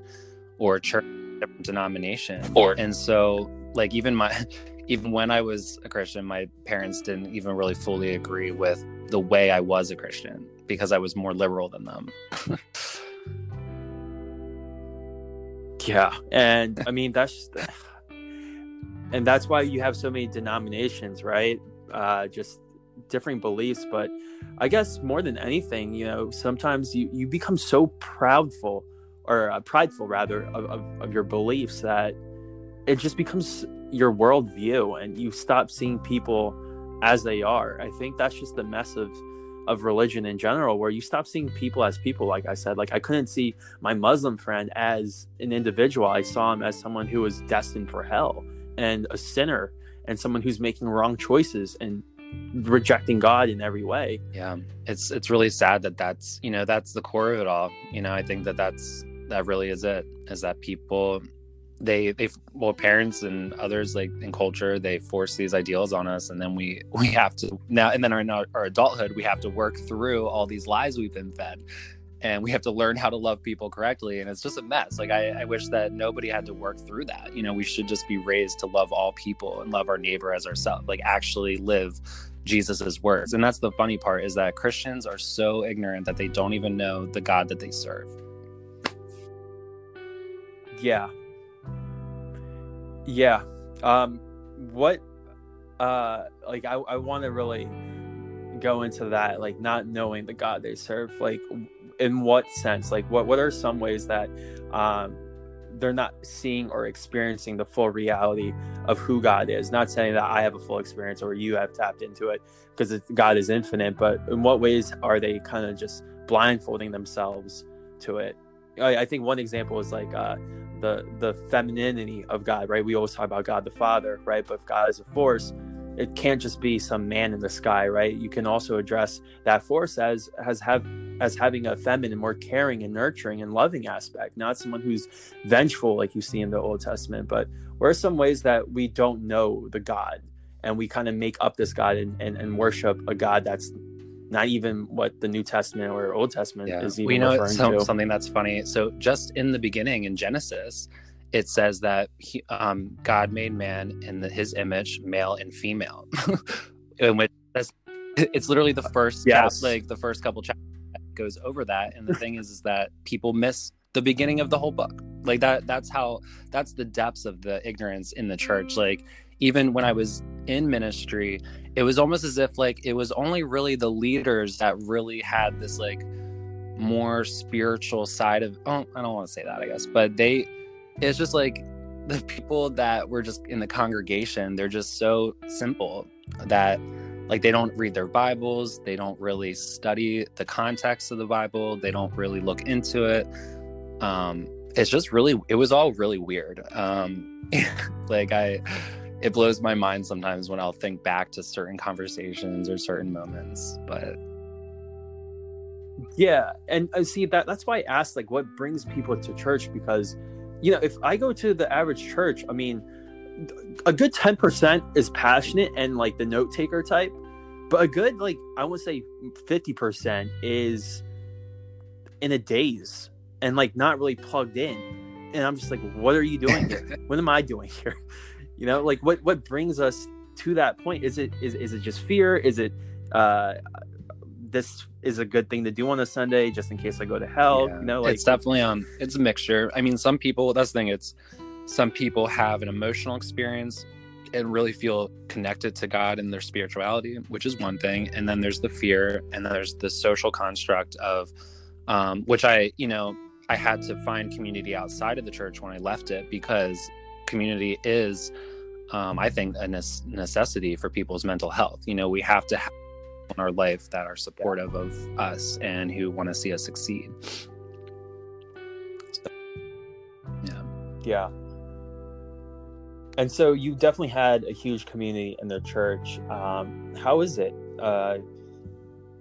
or church different denomination. Or and so like even my even when I was a Christian, my parents didn't even really fully agree with the way I was a Christian because I was more liberal than them. yeah, and I mean that's and that's why you have so many denominations, right? Uh, just differing beliefs, but I guess more than anything, you know, sometimes you you become so proudful or uh, prideful rather of, of, of, your beliefs that it just becomes your worldview and you stop seeing people as they are. I think that's just the mess of of religion in general where you stop seeing people as people like i said. Like i couldn't see my muslim friend as an individual. I saw him as someone who was destined for hell and a sinner and someone who's making wrong choices and rejecting god in every way. Yeah it's it's really sad that that's you know that's the core of it all. You know i think that that's that really is it is that people they they well parents and others like in culture they force these ideals on us and then we we have to now and then our, in our adulthood we have to work through all these lies we've been fed and we have to learn how to love people correctly and it's just a mess. Like I, I wish that nobody had to work through that. You know we should just be raised to love all people and love our neighbor as ourselves like actually live jesus's words. And that's the funny part is that christians are so ignorant that they don't even know the god that they serve yeah yeah. Um, what, uh, like, I, I want to really go into that, like, not knowing the God they serve. Like, in what sense? Like, what, what are some ways that, um, they're not seeing or experiencing the full reality of who God is. Not saying that I have a full experience or you have tapped into it because God is infinite, but in what ways are they kind of just blindfolding themselves to it? I, I think one example is like uh, the the femininity of God, right? We always talk about God the Father, right? But if God is a force, it can't just be some man in the sky, right? You can also address that force as as have as having a feminine, more caring and nurturing and loving aspect, not someone who's vengeful like you see in the Old Testament. But where are some ways that we don't know the God and we kind of make up this God and, and, and worship a God that's not even what the New Testament or Old Testament yeah. is even we know some, something that's funny. So just in the beginning in Genesis, it says that he, um, God made man in the, his image, male and female, in which it's literally the first yes. like the first couple chapters goes over that. And the thing is, is that people miss the beginning of the whole book. Like that. That's how. That's the depths of the ignorance in the church. Like even when I was in ministry, it was almost as if like it was only really the leaders that really had this like more spiritual side of oh I don't want to say that I guess, but they it's just like the people that were just in the congregation, they're just so simple that like they don't read their bibles they don't really study the context of the bible they don't really look into it. Um it's just really it was all really weird. Um like i it blows my mind sometimes when I'll think back to certain conversations or certain moments. But yeah, and I uh, see that that's why I asked like what brings people to church because you know if I go to the average church, I mean a good 10% is passionate and like the note taker type, but a good like I would say 50% is in a daze and like not really plugged in. And I'm just like, what are you doing here? what am I doing here? You know like what what brings us to that point? Is it is, is it just fear? Is it uh this is a good thing to do on a sunday just in case i go to hell yeah, you know like it's definitely um it's a mixture. I mean some people that's the thing it's some people have an emotional experience and really feel connected to god and their spirituality which is one thing and then there's the fear and then there's the social construct of um which i you know i had to find community outside of the church when i left it because community is um, i think a necessity for people's mental health. You know we have to have in our life that are supportive of us and who want to see us succeed. So, yeah. Yeah. And so you definitely had a huge community in the church. Um, how is it? Uh,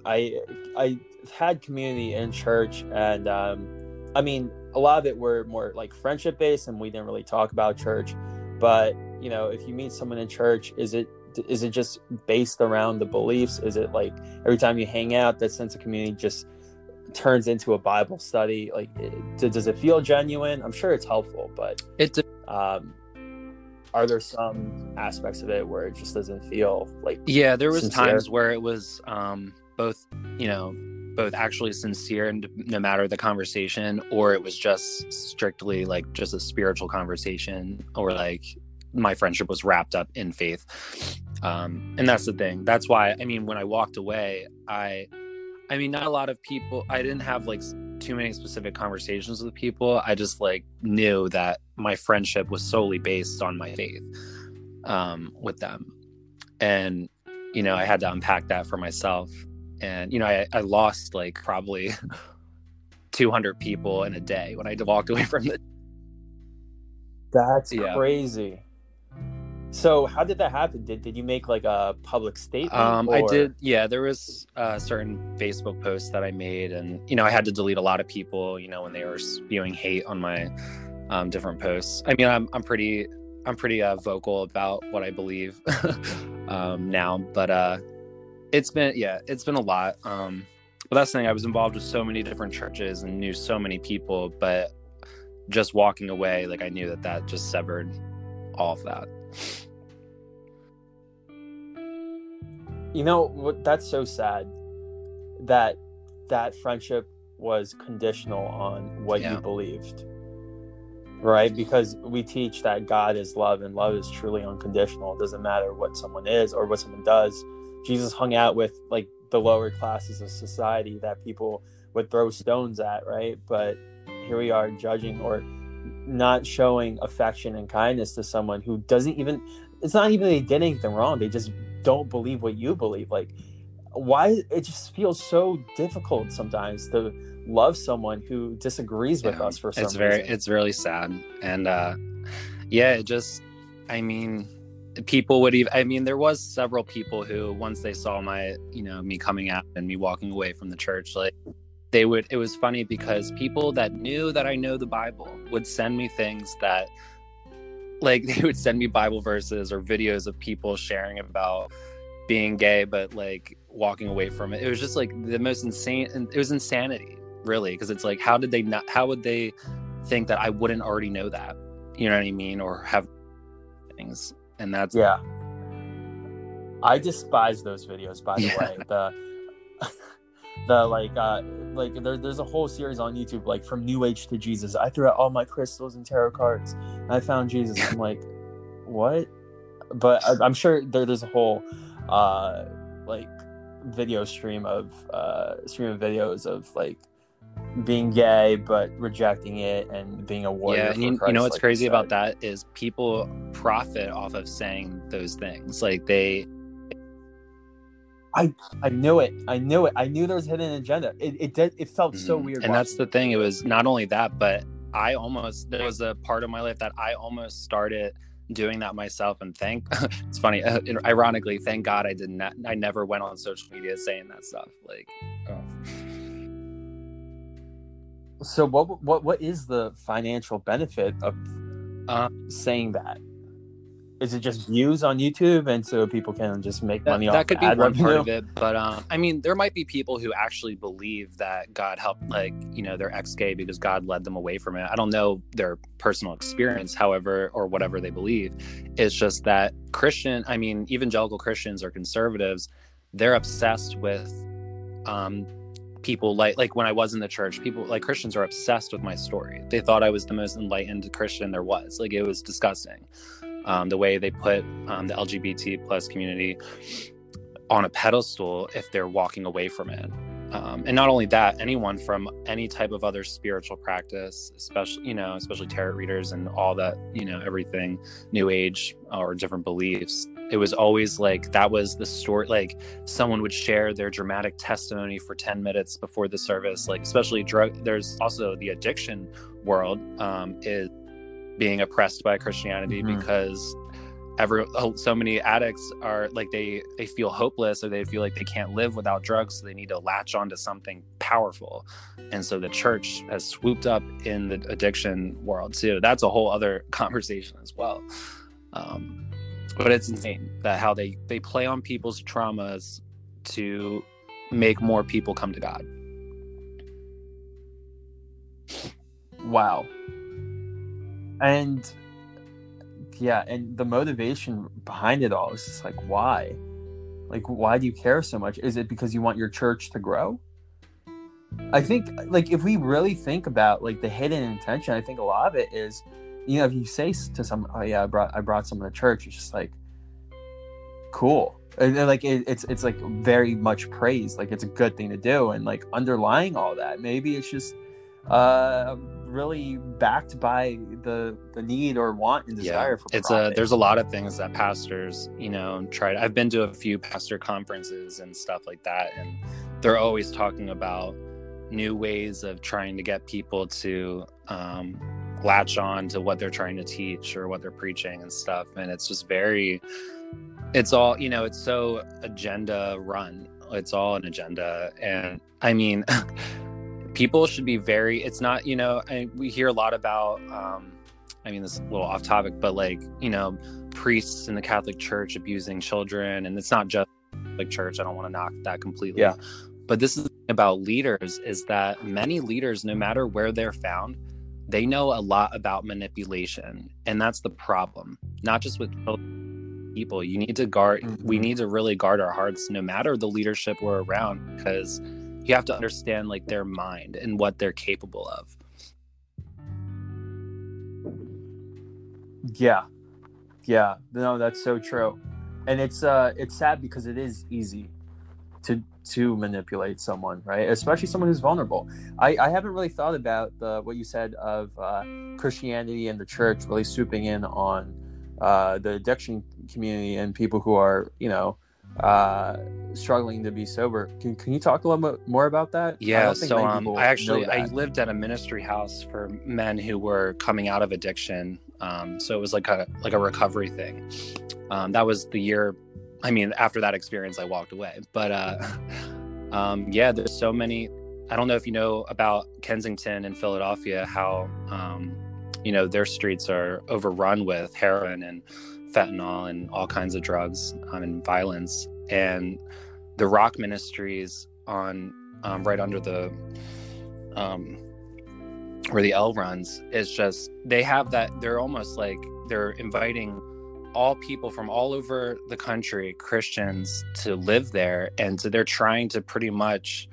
i i had community in church and um, i mean a lot of it were more like friendship based and we didn't really talk about church but you know if you meet someone in church is it is it just based around the beliefs? Is it like every time you hang out that sense of community just turns into a bible study? Like it, does it feel genuine? I'm sure it's helpful but it's um are there some aspects of it where it just doesn't feel like yeah there was sincere? times where it was um both you know both actually sincere and no matter the conversation or it was just strictly like just a spiritual conversation or like my friendship was wrapped up in faith um and that's the thing that's why i mean when i walked away i i mean not a lot of people i didn't have like too many specific conversations with people i just like knew that my friendship was solely based on my faith um, with them, and you know I had to unpack that for myself, and you know I, I lost like probably 200 people in a day when I walked away from the. That's Yeah. crazy. So how did that happen? Did did you make like a public statement? Um, I did. Yeah, there was uh, certain Facebook posts that I made, and you know, I had to delete a lot of people. You know, when they were spewing hate on my um, different posts. I mean, I'm I'm pretty I'm pretty uh, vocal about what I believe um, now, but uh, it's been yeah, it's been a lot. Um, but that's the thing. I was involved with so many different churches and knew so many people, but just walking away, like I knew that that just severed all of that. You know what? That's so sad. That that friendship was conditional on what you believed, right? Because we teach that God is love and love is truly unconditional. It doesn't matter what someone is or what someone does. Jesus hung out with like the lower classes of society that people would throw stones at, right? But here we are judging or not showing affection and kindness to someone who doesn't even it's not even they did anything wrong they just don't believe what you believe like why it just feels so difficult sometimes to love someone who disagrees with Yeah, us for some it's very reason. it's really sad and uh yeah it just i mean people would even i mean there was several people who once they saw my you know me coming out and me walking away from the church like they would it was funny because people that knew that i know the bible would send me things that like they would send me bible verses or videos of people sharing about being gay but like walking away from it. It was just like the most insane and it was insanity really because it's like how did they not how would they think that i wouldn't already know that? You know what i mean? Or have things and that's yeah. I despise those videos by the Yeah. way. The the like uh like there, there's a whole series on youtube like from new age to jesus. I threw out all my crystals and tarot cards and i found jesus. I'm like what? But I, i'm sure there, there's a whole uh like video stream of uh stream of videos of like being gay but rejecting it and being a warrior yeah and you, you know what's like crazy about that is people profit off of saying those things. Like they I I knew it. I knew it. I knew there was a hidden agenda. It it did. It felt so Mhm. weird. and that's the thing it was not only that but i almost there was a part of my life that i almost started doing that myself and thank it's funny uh, ironically thank god i did not i never went on social media saying that stuff like oh. So what what what is the financial benefit of Uh, saying that? Is it just views on YouTube, and so people can just make that, money that off that? could be one part of it but um i mean there might be people who actually believe that god helped like you know they're ex-gay because god led them away from it. I don't know their personal experience however or whatever they believe. It's just that christian i mean evangelical christians or conservatives they're obsessed with um people like like when i was in the church people like christians are obsessed with my story. They thought i was the most enlightened christian there was. Like it was disgusting um, the way they put um, the lgbt plus community on a pedestal if they're walking away from it. Um, and not only that, anyone from any type of other spiritual practice, especially you know, especially tarot readers and all that, you know, everything, New Age or different beliefs. It was always like that was the story. Like someone would share their dramatic testimony for ten minutes before the service. Like especially drug. There's also the addiction world um, is being oppressed by Christianity Mhm. because every so many addicts are like they they feel hopeless or they feel like they can't live without drugs so they need to latch onto something powerful and so the church has swooped up in the addiction world too that's a whole other conversation as well um, but it's insane that how they they play on people's traumas to make more people come to god Wow. And yeah, and the motivation behind it all is just like why? Like why do you care so much? Is it because you want your church to grow? I think like if we really think about like the hidden intention, I think a lot of it is, you know, if you say to someone, "Oh yeah, I brought I brought someone to church," it's just like, cool, and, like it, it's it's like very much praise, like it's a good thing to do, and like underlying all that, maybe it's just uh really backed by the the need or want and desire yeah, for it's a there's a lot of things that pastors you know try to, i've been to a few pastor conferences and stuff like that and they're always talking about new ways of trying to get people to um, latch on to what they're trying to teach or what they're preaching and stuff and it's just very it's all you know it's so agenda run it's all an agenda and i mean people should be very it's not you know I, we hear a lot about um i mean this is a little off topic but like you know priests in the catholic church abusing children and it's not just like church i don't want to knock that completely. Yeah. But this is about leaders is that many leaders no matter where they're found they know a lot about manipulation and that's the problem. Not just with people you need to guard mm-hmm. we need to really guard our hearts no matter the leadership we're around because you have to understand like their mind and what they're capable of. Yeah. Yeah. No that's so true. And it's uh it's sad because it is easy to to manipulate someone right? Especially someone who's vulnerable. I i haven't really thought about the what you said of uh christianity and the church really swooping in on uh the addiction community and people who are you know uh, struggling to be sober. Can, can you talk a little bit more about that? Yeah, I so um, I actually I lived at a ministry house for men who were coming out of addiction. Um, so it was like a like a recovery thing. Um, that was the year. I mean, after that experience, I walked away. But uh, um, yeah, there's so many. I don't know if you know about Kensington and Philadelphia, how um, you know their streets are overrun with heroin and fentanyl and all kinds of drugs um, and violence. And the rock ministries on um, right under the um, where the L runs is just they have that they're almost like they're inviting all people from all over the country, Christians, to live there, and so they're trying to pretty much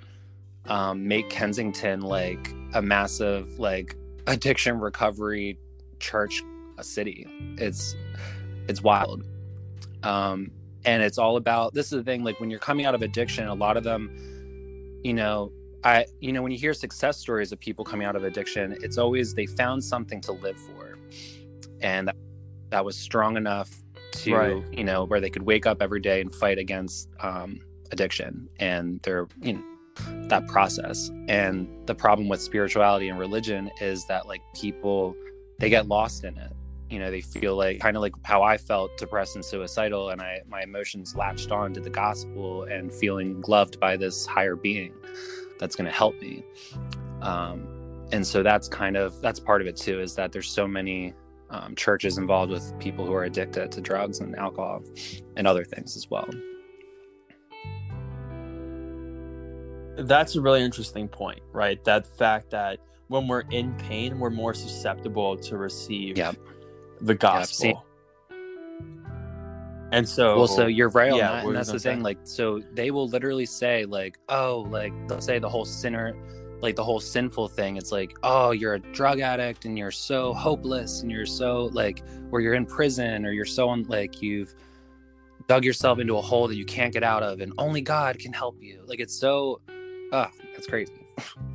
um, make Kensington like a massive like addiction recovery church a city. It's it's wild. Um, and it's all about this is the thing like when you're coming out of addiction, a lot of them, you know, I, you know, when you hear success stories of people coming out of addiction, it's always they found something to live for. And that, that was strong enough to, right. you know, where they could wake up every day and fight against um, addiction and their, you know, that process. And the problem with spirituality and religion is that like people, they get lost in it you know they feel like kind of like how i felt depressed and suicidal and i my emotions latched on to the gospel and feeling loved by this higher being that's going to help me. Um, and so that's kind of that's part of it too is that there's so many um, churches involved with people who are addicted to drugs and alcohol and other things as well. That's a really interesting point right? That fact that when we're in pain we're more susceptible to receive yep the gospel. and so, well, so you're right on that, and that's the thing. Say? Like, so they will literally say, like, oh, like they'll say the whole sinner, like the whole sinful thing. It's like, oh, you're a drug addict, and you're so hopeless, and you're so like, or you're in prison, or you're so on, like you've dug yourself into a hole that you can't get out of, and only God can help you. Like, it's so, ah, oh, that's crazy.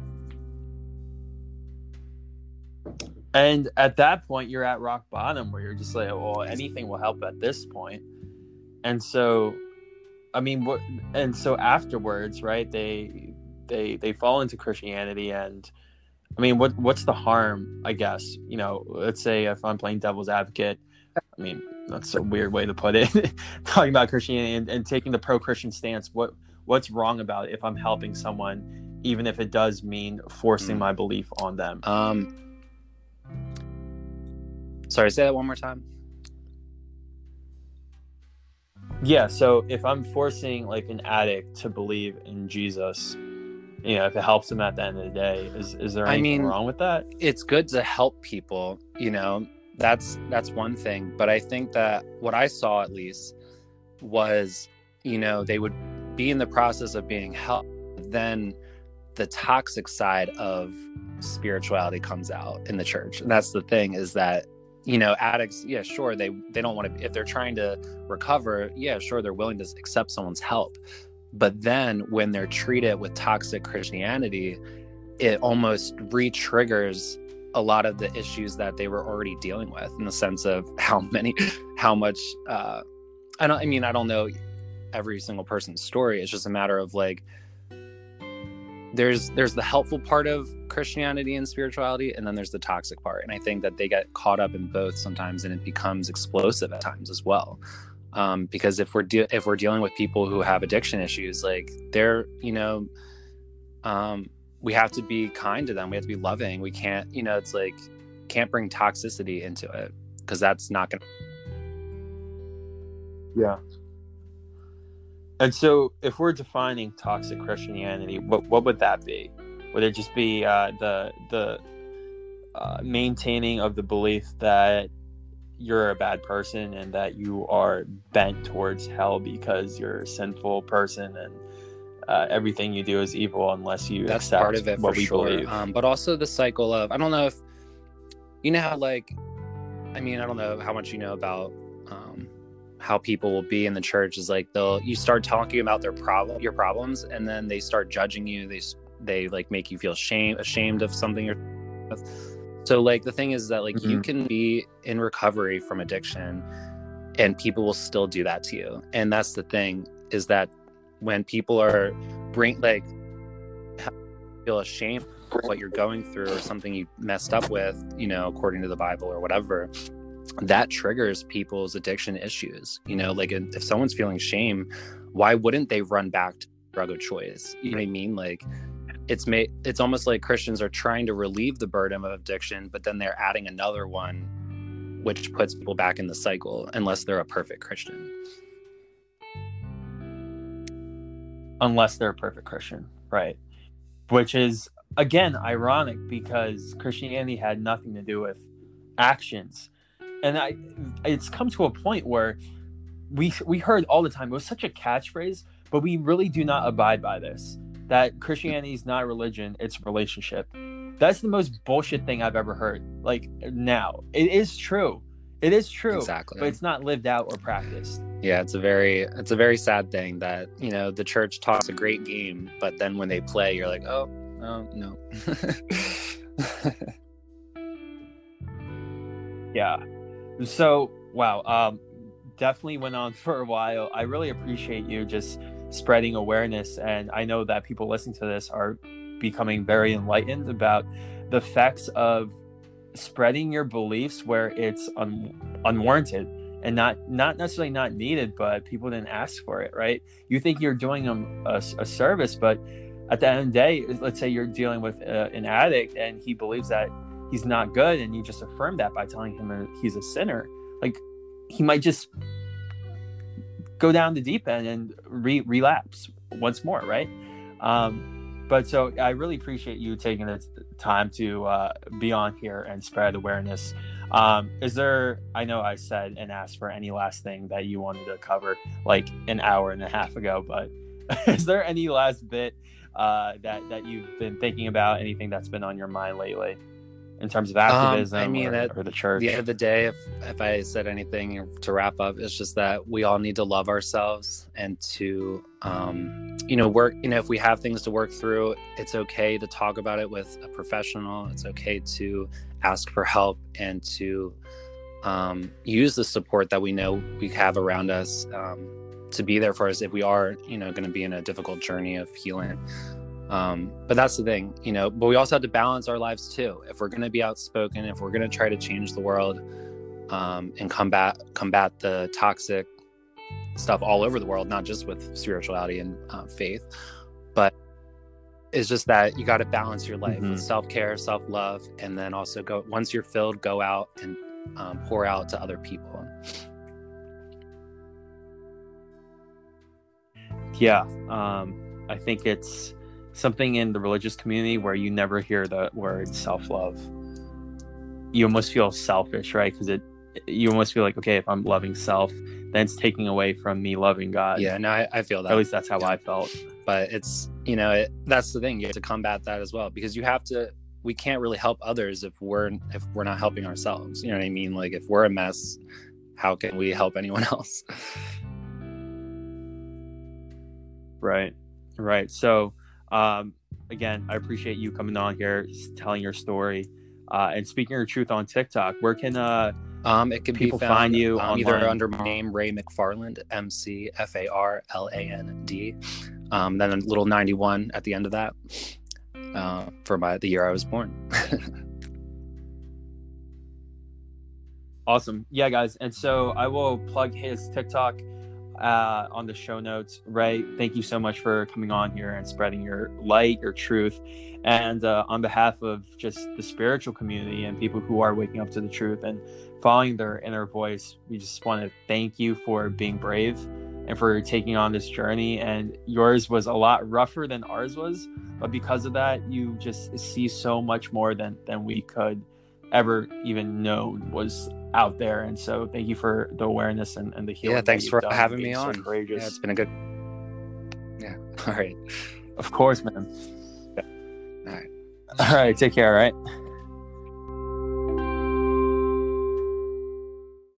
And at that point, you're at rock bottom where you're just like, well, anything will help at this point. And so, I mean, what? And so afterwards, right? They they they fall into Christianity, and I mean, what what's the harm? I guess you know, let's say if I'm playing devil's advocate, I mean, that's a weird way to put it. talking about Christianity and, and taking the pro-Christian stance, what what's wrong about it if I'm helping someone, even if it does mean forcing mm. my belief on them? Um Sorry, say that one more time. Yeah, so if I'm forcing like an addict to believe in Jesus, you know, if it helps them at the end of the day, is is there anything I mean, wrong with that? It's good to help people, you know. That's that's one thing, but I think that what I saw at least was, you know, they would be in the process of being helped, then the toxic side of spirituality comes out in the church. And that's the thing is that you know addicts yeah sure they they don't want to if they're trying to recover yeah sure they're willing to accept someone's help. But then when they're treated with toxic christianity it almost re-triggers a lot of the issues that they were already dealing with in the sense of how many how much uh i don't i mean i don't know every single person's story. It's just a matter of like there's there's the helpful part of christianity and spirituality and then there's the toxic part. And i think that they get caught up in both sometimes and it becomes explosive at times as well. Um, because if we're de- if we're dealing with people who have addiction issues like they're you know um, we have to be kind to them. We have to be loving. We can't you know it's like can't bring toxicity into it because that's not gonna yeah and so if we're defining toxic christianity what, what would that be would it just be uh, the the uh, maintaining of the belief that you're a bad person and that you are bent towards hell because you're a sinful person and uh, everything you do is evil unless you that's accept part of it what we sure believe. um, but also the cycle of i don't know if you know how like i mean i don't know how much you know about how people will be in the church is like they'll you start talking about their problem your problems and then they start judging you. They they like make you feel shame ashamed of something you're so like the thing is that like you Mhm. can be in recovery from addiction and people will still do that to you. And that's the thing is that when people are bring like feel ashamed of what you're going through or something you messed up with you know according to the bible or whatever that triggers people's addiction issues you know like if someone's feeling shame why wouldn't they run back to drug of choice? You know what i mean? Like it's made it's almost like christians are trying to relieve the burden of addiction but then they're adding another one which puts people back in the cycle unless they're a perfect christian. Unless they're a perfect Christian, right? Which is again ironic because Christianity had nothing to do with actions, and I it's come to a point where we we heard all the time it was such a catchphrase, but we really do not abide by this. That Christianity is not religion; it's relationship. That's the most bullshit thing I've ever heard. Like now, it is true. It is true, exactly but it's not lived out or practiced. yeah it's a very it's a very sad thing that you know the church talks a great game but then when they play you're like oh oh no Yeah. So, wow. Um, definitely went on for a while. I really appreciate you just spreading awareness. And I know that people listening to this are becoming very enlightened about the effects of spreading your beliefs where it's un- unwarranted and not not necessarily not needed but people didn't ask for it right you think you're doing them a, a service but at the end of the day let's say you're dealing with uh, an addict and he believes that he's not good and you just affirm that by telling him he's a sinner like he might just go down the deep end and re- relapse once more right? Um, but so i really appreciate you taking the time to uh, be on here and spread awareness. Um, is there i know i said and asked for any last thing that you wanted to cover like an hour and a half ago but is there any last bit uh, that that you've been thinking about anything that's been on your mind lately in terms of activism Um, I mean, or, at or the church the end of the day, if if I said anything to wrap up, it's just that we all need to love ourselves and to, um, you know, work. You know, if we have things to work through, it's okay to talk about it with a professional. It's okay to ask for help and to um, use the support that we know we have around us um, to be there for us if we are, you know, going to be in a difficult journey of healing. Um, but that's the thing, you know. But we also have to balance our lives too. If we're going to be outspoken, if we're going to try to change the world um, and combat combat the toxic stuff all over the world, not just with spirituality and uh, faith, but it's just that you got to balance your life Mhm. with self care, self love, and then also go once you're filled, go out and um, pour out to other people. yeah um, i think it's something in the religious community where you never hear the word self-love you almost feel selfish right because it you almost feel like okay if i'm loving self then it's taking away from me loving god Yeah, no, I, I feel that. at least that's how Yeah. i felt but it's you know it, that's the thing you have to combat that as well because you have to we can't really help others if we're if we're not helping ourselves you know what i mean like if we're a mess how can we help anyone else Right. Right. So, um, again, I appreciate you coming on here, telling your story. Uh, and speaking your truth on TikTok, where can uh, um, it can people be found, find you um, either under my name, Ray McFarland, M C F A R L A N D, um, then a little 91 at the end of that uh, for my the year I was born. Awesome. Yeah, guys. And so I will plug his TikTok uh, on the show notes. Ray, thank you so much for coming on here and spreading your light, your truth. And uh, on behalf of just the spiritual community and people who are waking up to the truth and following their inner voice, we just want to thank you for being brave and for taking on this journey. And yours was a lot rougher than ours was. But because of that, you just see so much more than, than we could ever even know was out there. And so thank you for the awareness and, and the healing. yeah, thanks for having me so on. Yeah, it's been a good. Yeah. All right. Of course, man. All right. All right. Take care. All right.